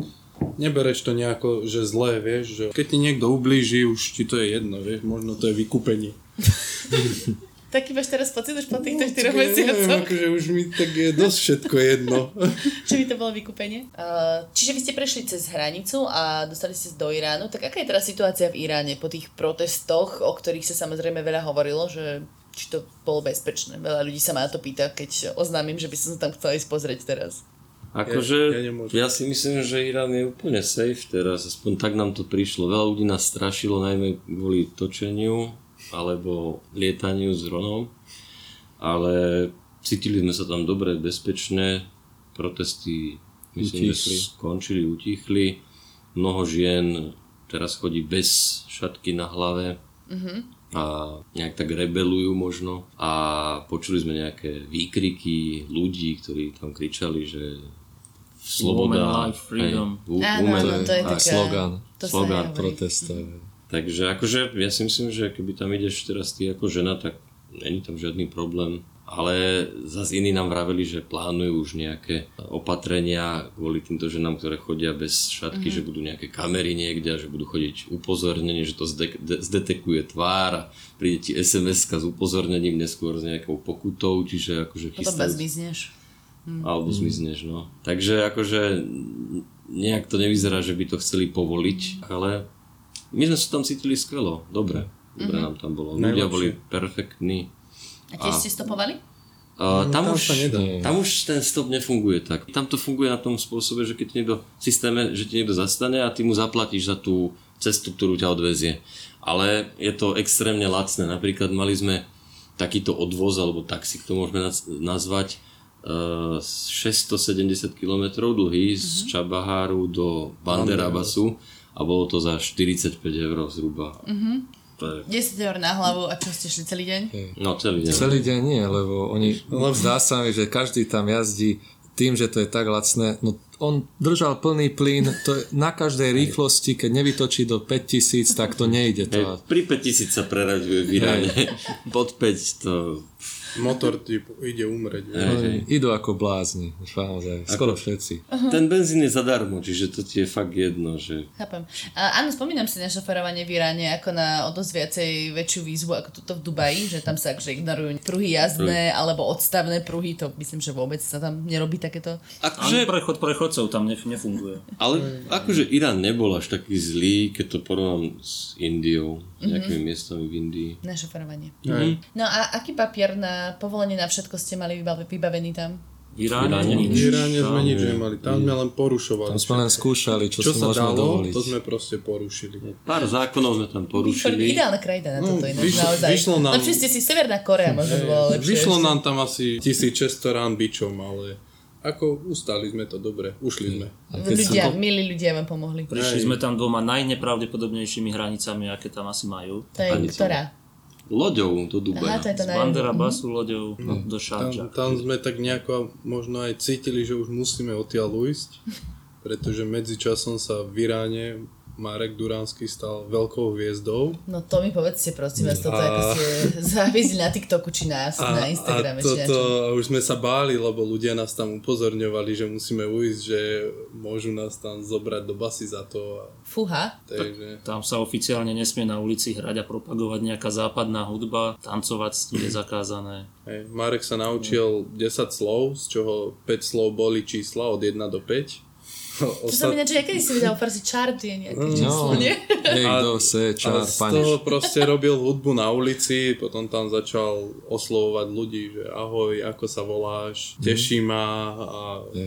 nebereš to nejako, že zlé, vieš, že keď ti niekto ublíži, už ti to je jedno, vieš, možno to je vykúpenie. Taký máš teraz pocit už po týchto 4 No, mesiacoch? akože už mi tak je dosť všetko jedno. Že by to bolo vykúpenie? Uh, čiže vy ste prešli cez hranicu a dostali ste do Iránu. Tak aká je teraz situácia v Iráne po tých protestoch, o ktorých sa samozrejme veľa hovorilo, že či to bolo bezpečné. Veľa ľudí sa ma na to pýta, keď oznámim, že by som sa tam chcela ísť pozrieť teraz. Akože, Ja- ja, ja ja, nemôžem. ja si myslím, že Irán je úplne safe teraz, aspoň tak nám to prišlo. Veľa ľudí nás strašilo najmä kvôli točeniu alebo lietaniu s dronom, ale cítili sme sa tam dobre, bezpečné, protesty myslím, Utíchli. že skončili, utichli. Mnoho žien teraz chodí bez šatky na hlave a nejak tak rebelujú možno a počuli sme nejaké výkriky ľudí, ktorí tam kričali, že sloboda, Woman, life, freedom. Hej, Áno, woman, áno, to je tak. taká... slogan. To Slogan. Protestové. Takže akože ja si myslím, že keby tam ideš teraz ty ako žena, tak není tam žiadny problém. Ale zase iní nám vraveli, že plánujú už nejaké opatrenia kvôli týmto ženám, ktoré chodia bez šatky, že budú nejaké kamery niekde a že budú chodiť upozornenie, že to zde- de- zdetekuje tvár a príde ti sms s upozornením neskôr s nejakou pokutou, čiže akože Potom chystajú zmizneš. alebo zmizneš, no. Takže akože nejak to nevyzerá, že by to chceli povoliť, ale my sme sa tam cítili skvelo, dobre. Dobre nám tam bolo. Ľudia boli perfektní. A tiež ste stopovali? Uh, tam, tam už, sa nedá. tam už ten stop nefunguje tak. Tam to funguje na tom spôsobe, že keď niekto v systéme, že ti niekto zastane a ty mu zaplatíš za tú cestu, ktorú ťa odvezie. Ale je to extrémne lacné. Napríklad mali sme takýto odvoz, alebo taxi to môžeme naz- nazvať, uh, 670 km dlhý z Čabaháru do Banderabasu a bolo to za 45 eur zhruba. To je, 10 eur na hlavu a čo ste šli celý deň? no celý deň. Celý deň nie, lebo oni, zdá sa mi, že každý tam jazdí tým, že to je tak lacné, no on držal plný plyn, to je na každej rýchlosti, keď nevytočí do 5000, tak to nejde. To. pri 5000 sa preraďuje v Iráne. Pod 5 to... Motor ti ide umrieť. vieš. Oni idú ako blázni, naozaj, skoro všetci. Ten benzín je zadarmo, čiže to ti je fakt jedno, že... Chápem. A, áno, spomínam si na šoferovanie v Iráne ako na o dosť viacej väčšiu výzvu ako tuto v Dubaji, že tam sa akože ignorujú pruhy jazdné alebo odstavné pruhy, to myslím, že vôbec sa tam nerobí takéto. Ani Akože, prechod prechodcov tam nef- nefunguje. ale akože Irán nebol až taký zlý, keď to porovnám s Indiou, s nejakými miestami v Indii. Na šoferovanie. Hej. No a aký papier na povolenie na všetko ste mali vybav- vybavený tam? V Iráne Iráne V nič. Iráne sme nič nemali, tam sme len porušovali. Tam sme len skúšali, čo, Čo si sa dalo, dovoliť. to sme proste porušili. Pár zákonov sme tam porušili. ideálna krajina na No, toto ináč, vyšlo- naozaj. vyšlo nám- Lepšie ste si Severná Korea možno by bola lepšie. Vyšlo nám tam asi 1600 rán bičom, ale ako ustali sme to dobre, ušli sme. Ľudia, milí ľudia vám pomohli. Prišli sme tam dvoma najnepravdepodobnejšími hranicami, aké tam asi majú. To je ktorá? Loďou do Aha, Dubaja. to je to Z naj... Bandera basu loďou do Tam, Šarča. tam sme tak nejako možno aj cítili, že už musíme odtiaľ ujsť, pretože medzičasom sa v Iráne Marek Duránsky stal veľkou hviezdou. No to mi povedzte prosím vás, toto ako ste závisli na TikToku či na, na Instagrame. a či na toto, čom. a už sme sa báli, lebo ľudia nás tam upozorňovali, že musíme ujsť, že môžu nás tam zobrať do basy za to. A, Fúha. takže, Tam sa oficiálne nesmie na ulici hrať a propagovať nejaká západná hudba, tancovať je zakázané. hej, Marek sa naučil 10 slov, z čoho 5 slov boli čísla od 1 do 5. To sa mi že ja kedy si videl Farsi čart je nejaké číslo, No, nie? hej, kto se, A čár, z toho proste robil hudbu na ulici, potom tam začal oslovovať ľudí, že ahoj, ako sa voláš, teší ma a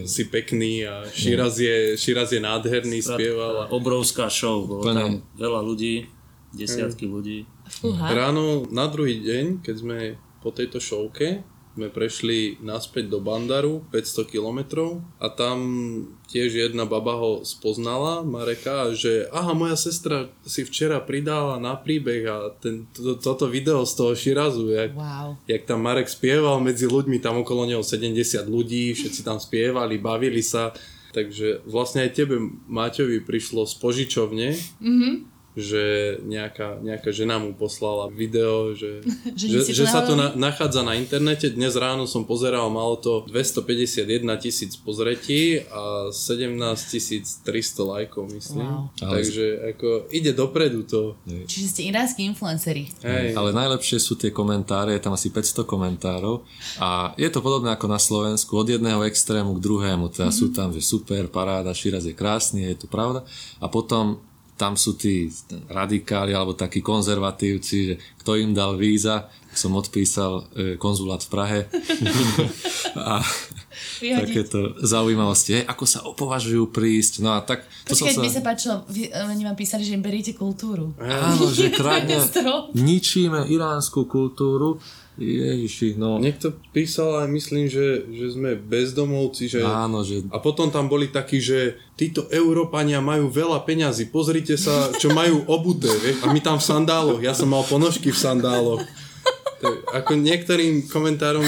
si pekný a Širaz je, Širaz je nádherný, spieval. a- Obrovská show, bolo tam veľa ľudí, desiatky ľudí. Fúha. Ráno na druhý deň, keď sme po tejto šovke, sme prešli naspäť do Bandaru, 500 kilometrov a tam tiež jedna baba ho spoznala, Mareka, že aha, moja sestra si včera pridala na príbeh a ten, to, toto video z toho Širazu, jak, Wow. jak tam Marek spieval medzi ľuďmi, tam okolo neho 70 ľudí, všetci tam spievali, bavili sa. Takže vlastne aj tebe, Maťovi, prišlo z požičovne, mm-hmm. Že nejaká, nejaká žena mu poslala video, že, Že že, že, to sa to na, nachádza na internete. Dnes ráno som pozeral, malo to 251 tisíc pozretí a 17 300 lajkov, myslím. Wow. Takže ako ide dopredu to. Čiže ste iránsky influenceri. Hej. Ale najlepšie sú tie komentáre, je tam asi 500 komentárov a je to podobné ako na Slovensku, od jedného extrému k druhému, teda sú tam, že super, paráda, Širaz je krásny, je to pravda a potom tam sú tí radikáli alebo takí konzervatívci, že kto im dal víza, som odpísal e, konzulát v Prahe. A Vyhodiť. takéto zaujímavosti, hej, ako sa opovažujú prísť, no a tak to Počkaj, som by sa sa... páčilo, vy, oni vám písali, že im beriete kultúru. Áno, že kradne, ničíme iránsku kultúru, Ježiši, no. Niekto písal aj myslím, že, že sme bezdomovci, že... Áno, že A potom tam boli takí, že títo Európania majú veľa peňazí, pozrite sa, čo majú obuté, vieš? A my tam v sandáloch, ja som mal ponožky v sandáloch. To Ako niektorým komentárom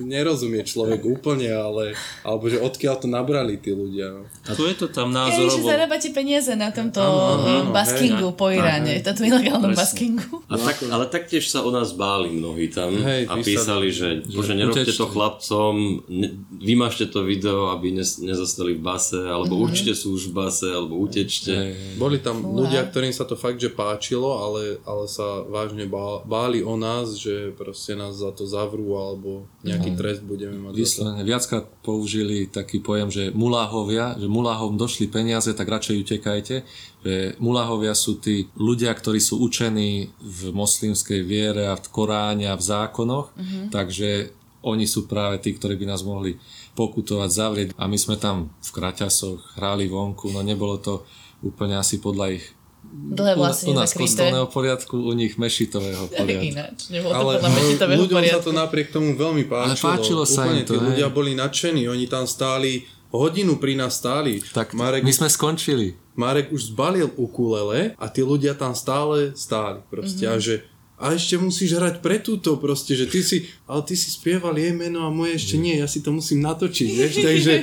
nerozumie človek úplne, ale alebo že odkiaľ to nabrali tí ľudia. No. A tu je to tam Ja, že názorovo. zarábate peniaze na tomto áno, baskingu hej. po Iráne, tomto ilegálnom Presne. baskingu. A tak, ale taktiež sa o nás báli mnohí tam Hej, a písali, písali, že, bože, nerobte utečte. to chlapcom, ne, vymažte to video, aby ne, nezostali v base, alebo Mhm. určite sú už v base, alebo utečte. Boli tam ľudia, ktorým sa to fakt, že páčilo, ale, ale sa vážne bá- báli o nás, že proste nás za to zavrú alebo nejaký trest budeme mať. Vyslovene viackrát použili taký pojem, že muláhovia, že muláhom došli peniaze, tak radšej utekajte. Že muláhovia sú tí ľudia, ktorí sú učení v moslimskej viere a v Koráne a v zákonoch, takže oni sú práve tí, ktorí by nás mohli pokutovať, zavrieť. A my sme tam v kraťasoch hrali vonku, no nebolo to úplne asi podľa ich Dlhé u, vlasy u nás kostelného poriadku, u nich mešitového poriadku. Ináč, nebolo to Ale podľa mešitového ľuďom sa poriadku. to napriek tomu veľmi páčilo. Ale páčilo sa Úplne im to, tí hej. ľudia boli nadšení, oni tam stáli hodinu pri nás stáli. Tak Marek, my sme skončili. Marek už zbalil ukulele a tí ľudia tam stále stáli proste Mhm. a že a ešte musíš hrať pre túto proste, že ty si, ale ty si spieval jej meno a moje ešte nie, ja si to musím natočiť, vieš, takže,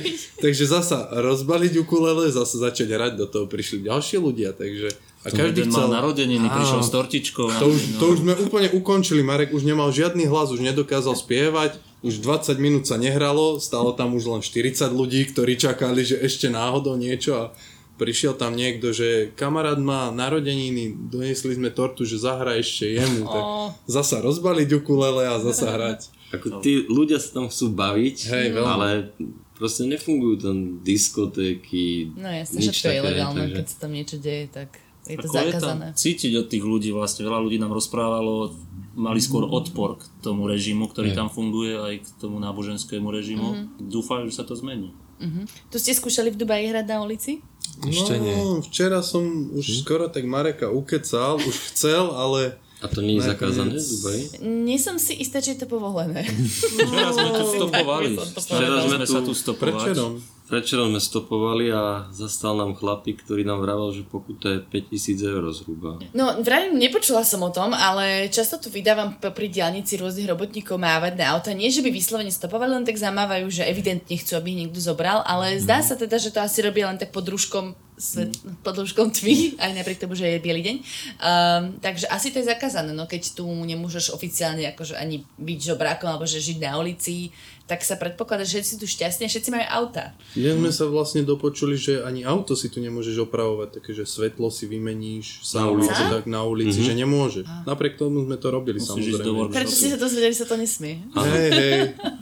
takže zasa rozbaliť ukulele, zasa začať hrať, do toho prišli ďalší ľudia, takže a To každý jeden mal chcel... narodeniny, prišiel s tortičkou. To už, to už sme úplne ukončili, Marek už nemal žiadny hlas, už nedokázal spievať, už 20 minút sa nehralo, stalo tam už len 40 ľudí, ktorí čakali, že ešte náhodou niečo a prišiel tam niekto, že kamarát má narodeniny, donesli sme tortu, že zahra ešte jemu, tak zasa rozbaliť ukulele a zasa hrať. Ako tí ľudia sa tam chcú baviť, Hej, veľmi. ale proste nefungujú tam diskotéky, No jasne, všetko je ilegálne, takže- keď sa tam niečo deje, tak je to Ako je tam zakázané. cítiť od tých ľudí vlastne. Veľa ľudí nám rozprávalo, mali skôr odpor k tomu režimu, ktorý tam funguje, aj k tomu náboženskému režimu. Dúfajú, že sa to zmení. Tu ste skúšali v Dubaji hrať na ulici? Ešte nie. No, včera som už skoro tak Mareka ukecal, už chcel, ale A to nie je zakázané v Dubaji? Nie som si istá, či je to povolené. Včera sme tu stopovali. Včera sme sa tu- prečerom? Večerom sme stopovali a zastal nám chlapík, ktorý nám vravel, že pokuta je 5000 eur zhruba. No, vravím, nepočula som o tom, ale často tu vydávam pri diálnici rôznych robotníkov mávať na auta. Nie, že by vyslovene stopovali, len tak zamávajú, že evidentne chcú, aby ich niekto zobral, ale zdá sa teda, že to asi robia len tak pod rúškom svet, pod rúškom tmy, aj napriek tomu, že je biely deň. Um, takže asi to je zakázané, no keď tu nemôžeš oficiálne akože ani byť žobrákom alebo že žiť na ulici, tak sa predpokladá, že všetci sú tu šťastní a všetci majú auta. Dnes sme sa vlastne dopočuli, že ani auto si tu nemôžeš opravovať, také, že svetlo si vymeníš sám ulici. alebo tak na ulici, že nemôžeš. Napriek tomu sme to robili Musíš samozrejme. Preto ste sa dozvedeli, že sa to nesmie. Hej, hej.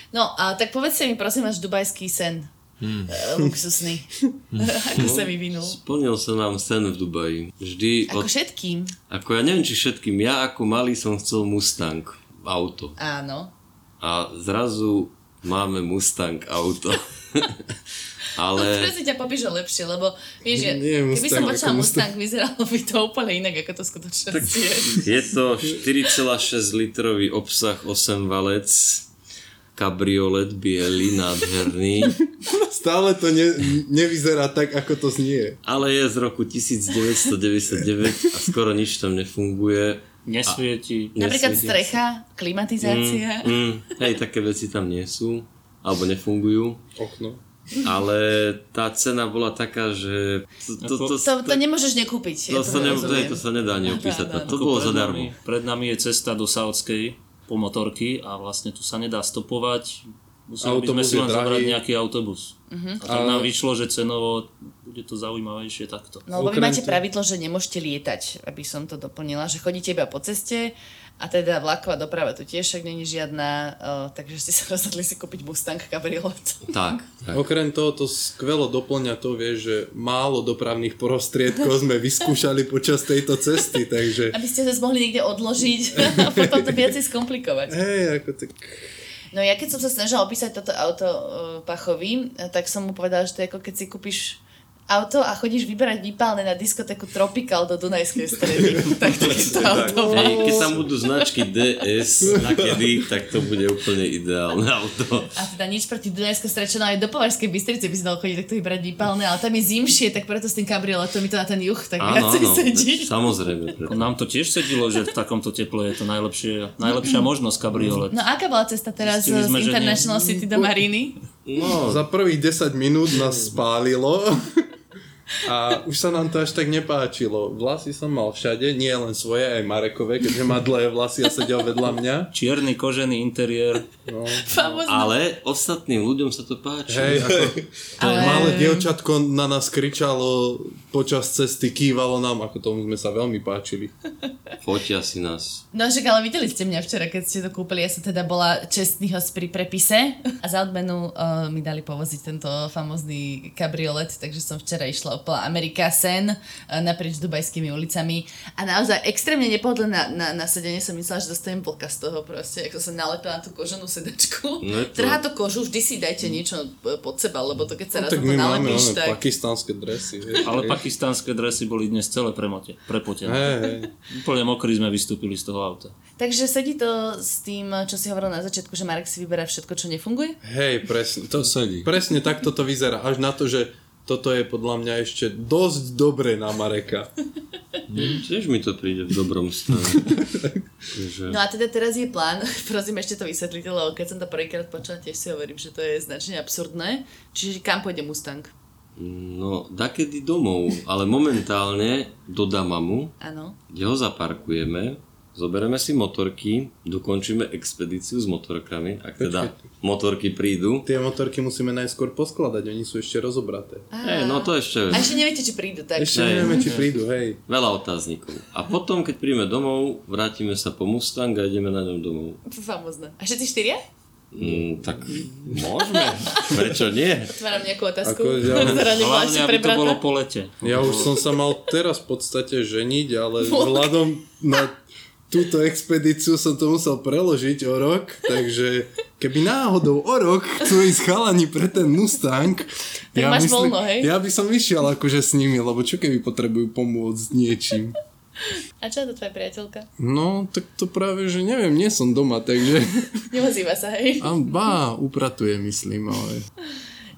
No, a tak povedzte mi prosím váš dubajský sen. Hmm. luxusný. Ako sa vyvinul. Splnil sa nám sen v Dubaji. Vždy, Ako od, všetkým. ako ja neviem, či všetkým, ja ako malý som chcel Mustang auto. Áno. A zrazu máme Mustang auto. Ale Prosím ťa, popíš ho lepšie, lebo vieš, že Nie keby som Mustang počula ako Mustang, vyzeralo by to úplne inak, ako to v skutočnosti je. je to 4,6 litrový obsah 8 valec, kabriolet biely, nádherný, Stále to ne, nevyzerá tak, ako to znie. ale je z roku 1999 a skoro nič tam nefunguje. Nesvieti. Napríklad Nesvieti. strecha, klimatizácia. Mm, hej, také veci tam nie sú, alebo nefungujú. Okno. ale tá cena bola taká, že to, to, to, To, to nemôžeš nekúpiť. to, ja sa, ne, to, to sa nedá ani opísať. Áno, áno. To bolo zadarmo. Nami, pred nami je cesta do Saudskej po motorky a vlastne tu sa nedá stopovať. Museli by sme Autobus si len zobrať nejaký autobus. Mhm. A tak nám vyšlo, že cenovo bude to zaujímavejšie takto. No lebo vy máte pravidlo, že nemôžete lietať, aby som to doplnila, že chodíte iba po ceste a teda vlaková doprava tu tiež však není žiadna, uh, takže ste sa rozhodli si kúpiť Mustang Cabriolet. Tak, tak. Okrem toho to skvelo doplňa to, vieš, že málo dopravných prostriedkov sme vyskúšali počas tejto cesty, takže... Aby ste sa mohli niekde odložiť a potom to viacej skomplikovať. Hej, ako tak... No ja keď som sa snažila opísať toto auto uh, Pachovi, eh, tak som mu povedala, že to je ako keď si kúpiš auto a chodíš vyberať výpalné na diskotéku Tropical do Dunajskej stredy. tak to je to auto. Hej, keď tam budú značky DS nakedy, tak to bude úplne ideálne auto. A teda nič proti Dunajskej strede, no aj do Považskej Bystrice by si dal chodiť takto vybrať výpalné, ale tam je zimšie, tak preto s tým kabrioletom mi to na ten juh tak Áno, viacej áno, sedí. samozrejme. preto. Nám to tiež sedilo, že v takomto teple je to najlepšie, najlepšia možnosť kabriolet. No aká bola cesta teraz Zistili z sme, International City do Mariny? No, Za prvých 10 minút nás spálilo a už sa nám to až tak nepáčilo. Vlasy som mal všade, nie len svoje, aj Marekové, keďže má dlhé vlasy a sedel vedľa mňa. Čierny kožený interiér. No. Famozná. ale ostatným ľuďom sa to páči. Hej, ako Ale- malé dievčatko na nás kričalo počas cesty, kývalo nám, ako tomu sme sa veľmi páčili. Fotia si nás. No však ale videli ste mňa včera, keď ste to kúpili, ja som teda bola čestný host pri prepise a za odmenu uh, mi dali povoziť tento famózny kabriolet, takže som včera išla okolo Amerika Sen uh, naprieč dubajskými ulicami a naozaj extrémne nepohodlné na, na, na sedenie som myslela, že dostanem vlka z toho proste, ako som nalepila na tú koženú sedačku. No to- Trhá to kožu, vždy si dajte niečo e, pod seba, lebo to keď sa No, raz tak my máme nalepíš, one tak... pakistánske dresy. Vieš, Ale hej. pakistánske dresy boli dnes celé premote, prepotené. Hej, hej. Úplne mokrí sme vystúpili z toho auta. Takže sedí to s tým, čo si hovoril na začiatku, že Marek si vyberá všetko, čo nefunguje? Hej, presne. To sedí. Presne takto to vyzerá. Až na to, že toto je podľa mňa ešte dosť dobre na Mareka. Tiež mi to príde v dobrom stave. že... No a teda teraz je plán, prosím ešte to vysvetlite, lebo keď som to prvýkrát počula, tiež si hovorím, že to je značne absurdné. Čiže kam pôjde Mustang? No, dakedy domov, ale momentálne do Damamu, Áno. kde ho zaparkujeme, zoberieme si motorky, dokončíme expedíciu s motorkami, ak teda motorky prídu. Tie motorky musíme najskôr poskladať, oni sú ešte rozobraté. Hej, no to ešte A ešte neviete, či prídu, tak... Ešte Hej. nevieme, či prídu, hej. veľa otáznikov. A potom, keď príjme domov, vrátime sa po Mustang a ideme na ňom domov. Famozne. A všetci štyria? Mm, tak môžeme. Prečo nie? Otváram nejakú otázku, Ako ja- Hlavne, aby to bolo po lete. Ja už som sa mal teraz v podstate ženiť, ale vzhľadom na túto expedíciu som to musel preložiť o rok, takže keby náhodou o rok chcú ísť chalani pre ten Mustang, Tak máš voľno, hej? ja by som išiel akože s nimi, lebo čo keby potrebujú pomôcť s niečím. A čo je to tvoja priateľka? No, tak to práve, že neviem, nie som doma, takže... Neozýva sa, hej? A bá, upratuje, myslím, ale...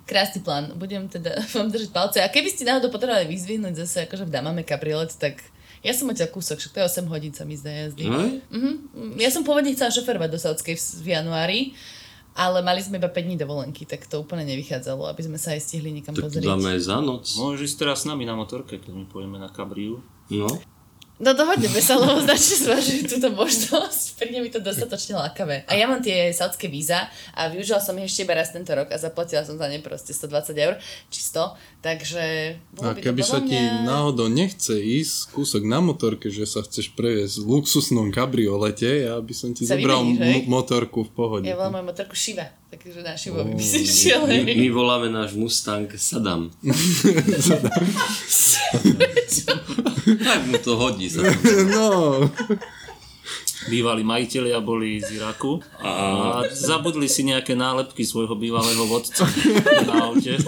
Krásny plán. Budem teda vám držať palce. A keby ste náhodou potrebovali vyzvihnúť zase akože v Damame kabriolet, tak ja som odtiaľ kúsok, však to je 8 hodín sa mi zdá jazdy. No? Mhm. Ja som pôvodne chcela šoferovať do Saudskej v, v januári, ale mali sme iba 5 dní dovolenky, tak to úplne nevychádzalo, aby sme sa aj stihli niekam Tak pozrieť. dáme aj za noc. Môžeš ísť teraz s nami na motorke, keď my pôjdeme na kabriu. No. No dohodneme sa, lebo značne zvažujú túto možnosť. Príde mi to dostatočne lákavé. A ja mám tie saudské víza a využila som ich ešte iba raz tento rok a zaplatila som za ne proste 120 eur, čisto. Takže bolo A by keby to sa ti mňa... náhodou nechce ísť kúsok na motorke, že sa chceš previesť v luxusnom kabriolete, ja by som ti Sa zobral vymeníš, m- motorku v pohode. Ja volám moju motorku Shiva, takže na Shiva by si My, šiel. my voláme náš Mustang Saddam. tak mu to hodí sa. No, Bývalí majiteľia boli z Iraku a zabudli si nejaké nálepky svojho bývalého vodca na aute.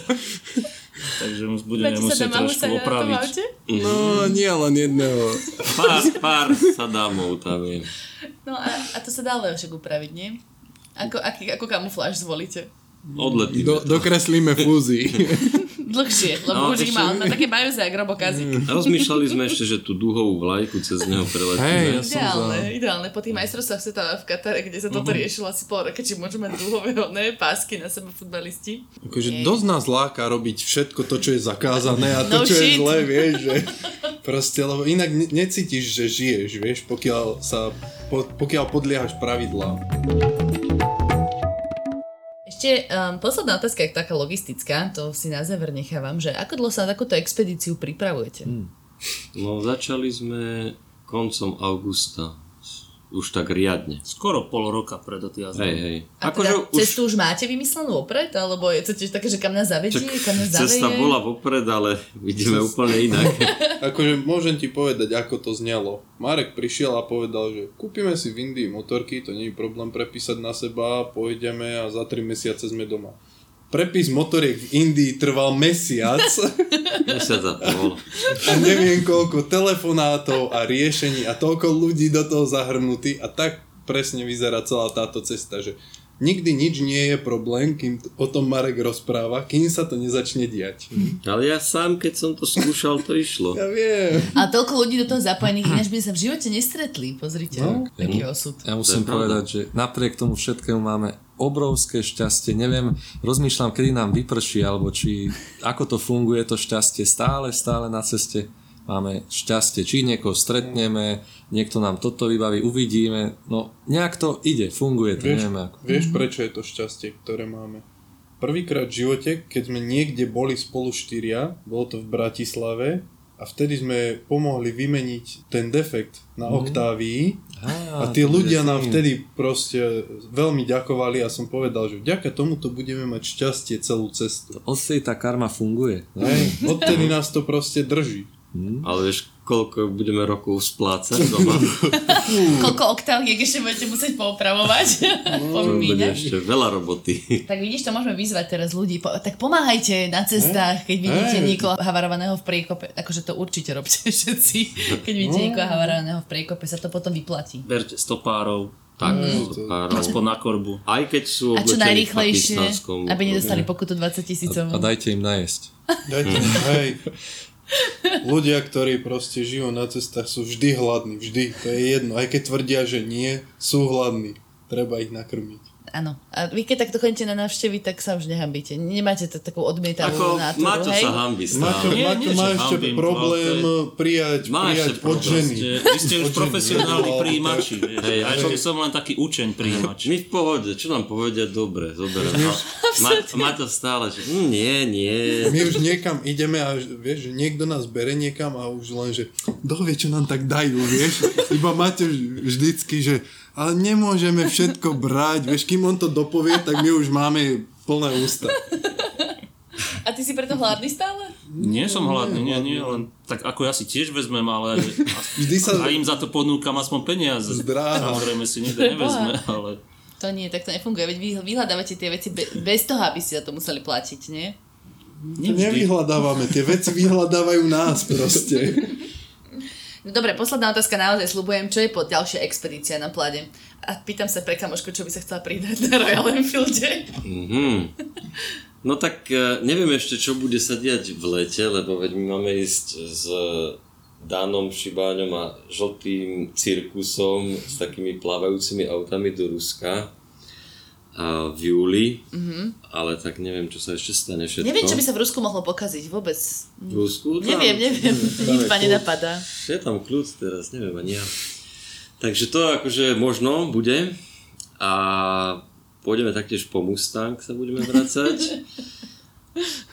Takže mu budeme Máte musieť trošku opraviť. aute? no, nie len jedného. Pár, pár Saddamov tam je. No a, a to sa dá ale však upraviť, nie? Ako, aký, ako kamufláž zvolíte? Odletíme. Do, dokreslíme fúzy. Dlhšie, lebo No, už ich ešte- má. Také bajúce, jak robokazy. A rozmýšľali sme ešte, že tú duhovú vlajku cez neho preletíme. ja som Ideálne, za... ideálne. Po tých majstrovstvách sveta v Katare, kde sa toto riešilo asi pol roka, či môžu mať dúhové ne, pásky na sebe futbalisti. Akože dosť nás láka robiť všetko to, čo je zakázané a to, No čo je shit. zlé, vieš, že proste, lebo inak ne- necítiš, že žiješ, vieš, pokiaľ sa, po, pokiaľ podliehaš pravidlám. Ešte um, posledná otázka je taká logistická, to si na záver nechávam, že ako dlho sa na takúto expedíciu pripravujete? No začali sme koncom augusta. Už tak riadne. Skoro pol roka pred odjazdom. Hej, hej. A teda cestu už máte vymyslenú opred? Alebo je to tiež také, že kam nás zavedie, kam nás cesta zaveje? bola vopred, ale vidíme úplne inak. Akože môžem ti povedať, ako to znelo. Marek prišiel a povedal, že kúpime si v Indii motorky, to nie je problém prepísať na seba, pôjdeme a za 3 mesiace sme doma. Prepis motoriek v Indii trval mesiac Mesiac a pol. a neviem koľko telefonátov a riešení a toľko ľudí do toho zahrnutí a tak presne vyzerá celá táto cesta, že nikdy nič nie je problém, kým o tom Marek rozpráva, kým sa to nezačne diať. Ale ja sám, keď som to skúšal, to išlo. Ja viem. A toľko ľudí do toho zapojených, ináč by sa v živote nestretli. Pozrite, no, aký osud. Ja musím povedať, že napriek tomu všetkému máme obrovské šťastie. Neviem, rozmýšľam, kedy nám vyprší, alebo či ako to funguje, to šťastie stále, stále na ceste. Máme šťastie, či niekoho stretneme, niekto nám toto vybaví, uvidíme. No, nejak to ide, funguje to, Vieš, neviem ako. vieš, prečo je to šťastie, ktoré máme? Prvýkrát v živote, keď sme niekde boli spolu štyria, bolo to v Bratislave, a vtedy sme pomohli vymeniť ten defekt na Octavii Á, a tí to ľudia nám vtedy proste veľmi ďakovali a som povedal, že vďaka tomuto budeme mať šťastie celú cestu. Odtedy tá karma funguje. Hej, odtedy nás to proste drží. Ale vieš, koľko budeme rokov splácať doma? Koľko oktáviek ešte budete musieť poopravovať? To bude ešte veľa roboty. Tak vidíš, to môžeme vyzvať teraz ľudí. Po, tak pomáhajte na cestách, keď vidíte Hej. niekoho havarovaného v priekope. Akože to určite robte všetci. Keď vidíte niekoho havarovaného v priekope, sa to potom vyplatí. Berte stopárov, Tak, Mm. aspoň na korbu. Aj keď sú A čo najrýchlejšie, aby nedostali pokutu 20 tisícov. A dajte im najesť. Dajte, hej. Ľudia, ktorí proste žijú na cestách, sú vždy hladní, vždy. To je jedno. Aj keď tvrdia, že nie, sú hladní. Treba ich nakrmiť. Áno. A vy keď takto chodíte na návštevy, tak sa už nehambíte. Nemáte to takú odmietavú Ako náturu, Maťo hej? sa Maťo, stále. Nie, Maťo nie, má že ešte hambím, problém ale prijať, Má prijať ešte od ženy. Ste, vy ste už Alebo príjimači. Hej, A a ešte čo- som len taký učeň príjimač. My v pohode, čo nám povedia, dobre, zoberiem. Ma, Maťo stále, že mm, nie, nie. My už niekam ideme a vieš, že niekto nás bere niekam a už len, že kto vie, čo nám tak dajú, vieš. Iba máte vždycky, že ale nemôžeme všetko brať, vieš, kým on to dopovie, tak my už máme plné ústa. A ty si preto hladný stále? Nie som hladný, nie, nie, len tak ako ja si tiež vezmem, ale Vždy sa a im za to ponúkam aspoň peniaze. Zdráha. Samozrejme si nikto nevezme, ale To nie, tak to nefunguje. Veď vy vyhľadávate tie veci be- bez toho, aby si za to museli platiť, nie? to nevyhľadávame, tie veci vyhľadávajú nás proste. No dobre, posledná otázka, naozaj slubujem, čo je po ďalšia expedícia na plade? A pýtam sa pre kamošku, čo by sa chcela pridať na Royal Enfielde. Mhm. No tak e, neviem ešte, čo bude sa diať v lete, lebo veď my máme ísť s Danom Šibáňom a žltým cirkusom s takými plávajúcimi autami do Ruska a v júli, mm-hmm. ale tak neviem, čo sa ešte stane všetko. Neviem, čo by sa v Rusku mohlo pokaziť, vôbec. V Rusku? Tam- Neviem, neviem, nič ma nenapadá. Je tam kľud teraz, neviem ani ja. Takže to akože možno bude a pôjdeme taktiež po Mustang sa budeme vracať.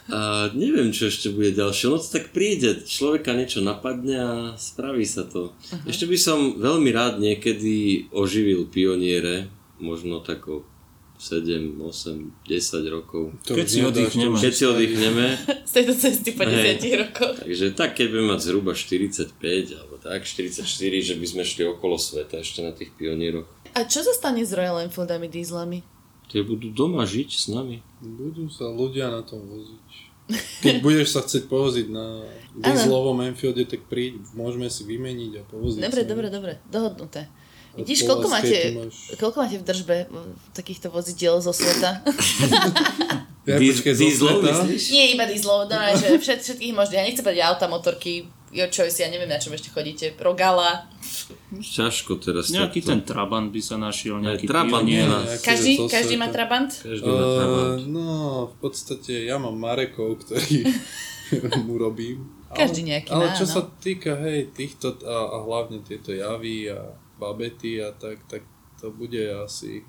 A neviem, čo ešte bude ďalšie. No to tak príde, človeka niečo napadne a spraví sa to. Uh-huh. Ešte by som veľmi rád niekedy oživil pioniere, možno tak o 7, 8, 10 rokov. To Keď si oddychneme. Keď si oddychneme, Z tejto cesty po 10 rokoch. Takže tak, keď budeme mať zhruba 45 alebo tak, 44, že by sme šli okolo sveta ešte na tých pionieroch. A čo sa stane s Royal Enfieldami, dízlami? Tie budú doma žiť s nami. Budú sa ľudia na tom voziť. Keď budeš sa chcieť povoziť na dieselovom Enfielde, tak príď, môžeme si vymeniť a povoziť Dobre, dobre, dobre, dohodnuté. Vidíš, koľko máte, máš- koľko máte v držbe mm, takýchto vozidiel zo sveta? Ja, Diz- Dieslov? Nie iba dieslov, no že všet, všetkých možných. Ja nechcem povedať auta, motorky, your choice, ja neviem na čom ešte chodíte. Rogala. Ťažko teraz. Nejaký takto. ten Trabant by sa našiel, nejaký Trabant Pionier. nie. Nejaký Každý, každý má. Trabant? Každý má Uh, Trabant. no, v podstate ja mám Marekov, ktorý mu robím. Každý nejaký Ale má, čo no. sa týka, hej, týchto a, a hlavne tieto javy a babety a tak, tak to bude asi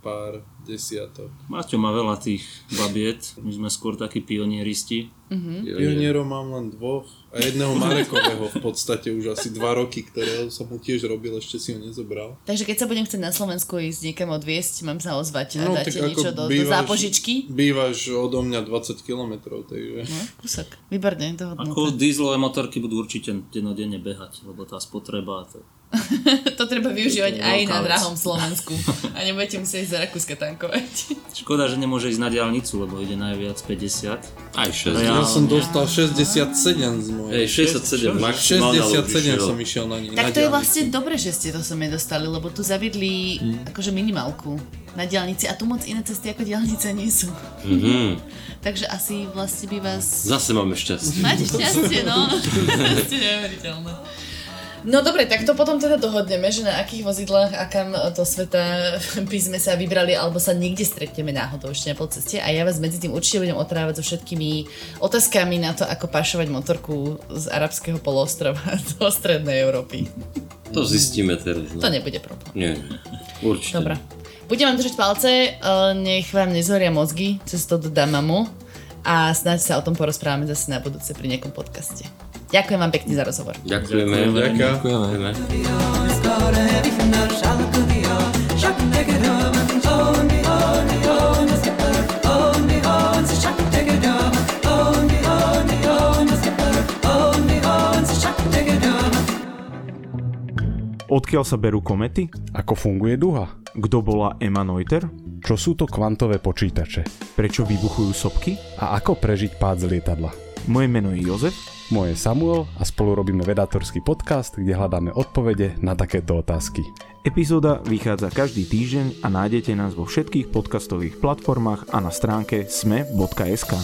pár desiatok. Maťo má veľa tých babiet, my sme skôr takí pionieristi. Pionierov mám len dvoch a jedného Marekového v podstate už asi dva roky, ktorého som mu tiež robil, ešte si ho nezobral. Takže keď sa budem chcieť na Slovensku ísť niekam odviesť, mám sa ozvať a dáte niečo do, do bývaš- zápožičky? Bývaš odo mňa 20 km, takže... No, kúsok. Výborne, dohodnuté. Ako dieselové motorky budú určite denodenne behať, lebo tá spotreba, to, To treba využívať aj na drahom Slovensku. A nebudete musieť ísť za Rakúska tankovať. škoda, že nemôže ísť na diálnicu, lebo ide najviac 50. Aj 6. Ja- Ja som dostal 67 z mojej. Hej, 67 maximálne. ale 67 prišiel. som išiel na ní. Tak na to je vlastne dobre, že ste to sem dostali, lebo tu zaviedli akože minimálku na diálnici a tu moc iné cesty ako diálnice nie sú. Mhm. Takže asi vlastne by vás... Zase máme šťastie. Máte šťastie, no. Šťastie neuveriteľné. No dobre, tak to potom teda dohodneme, že na akých vozidlách a kam do sveta by sme sa vybrali, alebo sa niekde stretneme náhodou ešte na polceste. A ja vás medzi tým určite budem otrávať so všetkými otázkami na to, ako pašovať motorku z arabského poloostrova do strednej Európy. To zistíme teraz. No. To nebude problém. Nie. Určite. Dobre. Budem vám držať palce, eh, nech vám nezhoria mozgy cez to do Damamu a snáď sa o tom porozprávame zase na budúce pri nejakom podcaste. Ďakujem vám pekne za rozhovor. Ďakujeme. Ďakujem. Ďakujeme. Odkiaľ sa berú komety? Ako funguje duha? Kto bola Emma Noether? Čo sú to kvantové počítače? Prečo vybuchujú sopky? A ako prežiť pád z lietadla? Moje meno je Jozef. Moje je Samuel a spolu robíme vedátorský podcast, kde hľadáme odpovede na takéto otázky. Epizóda vychádza každý týždeň a nájdete nás vo všetkých podcastových platformách a na stránke sme.sk.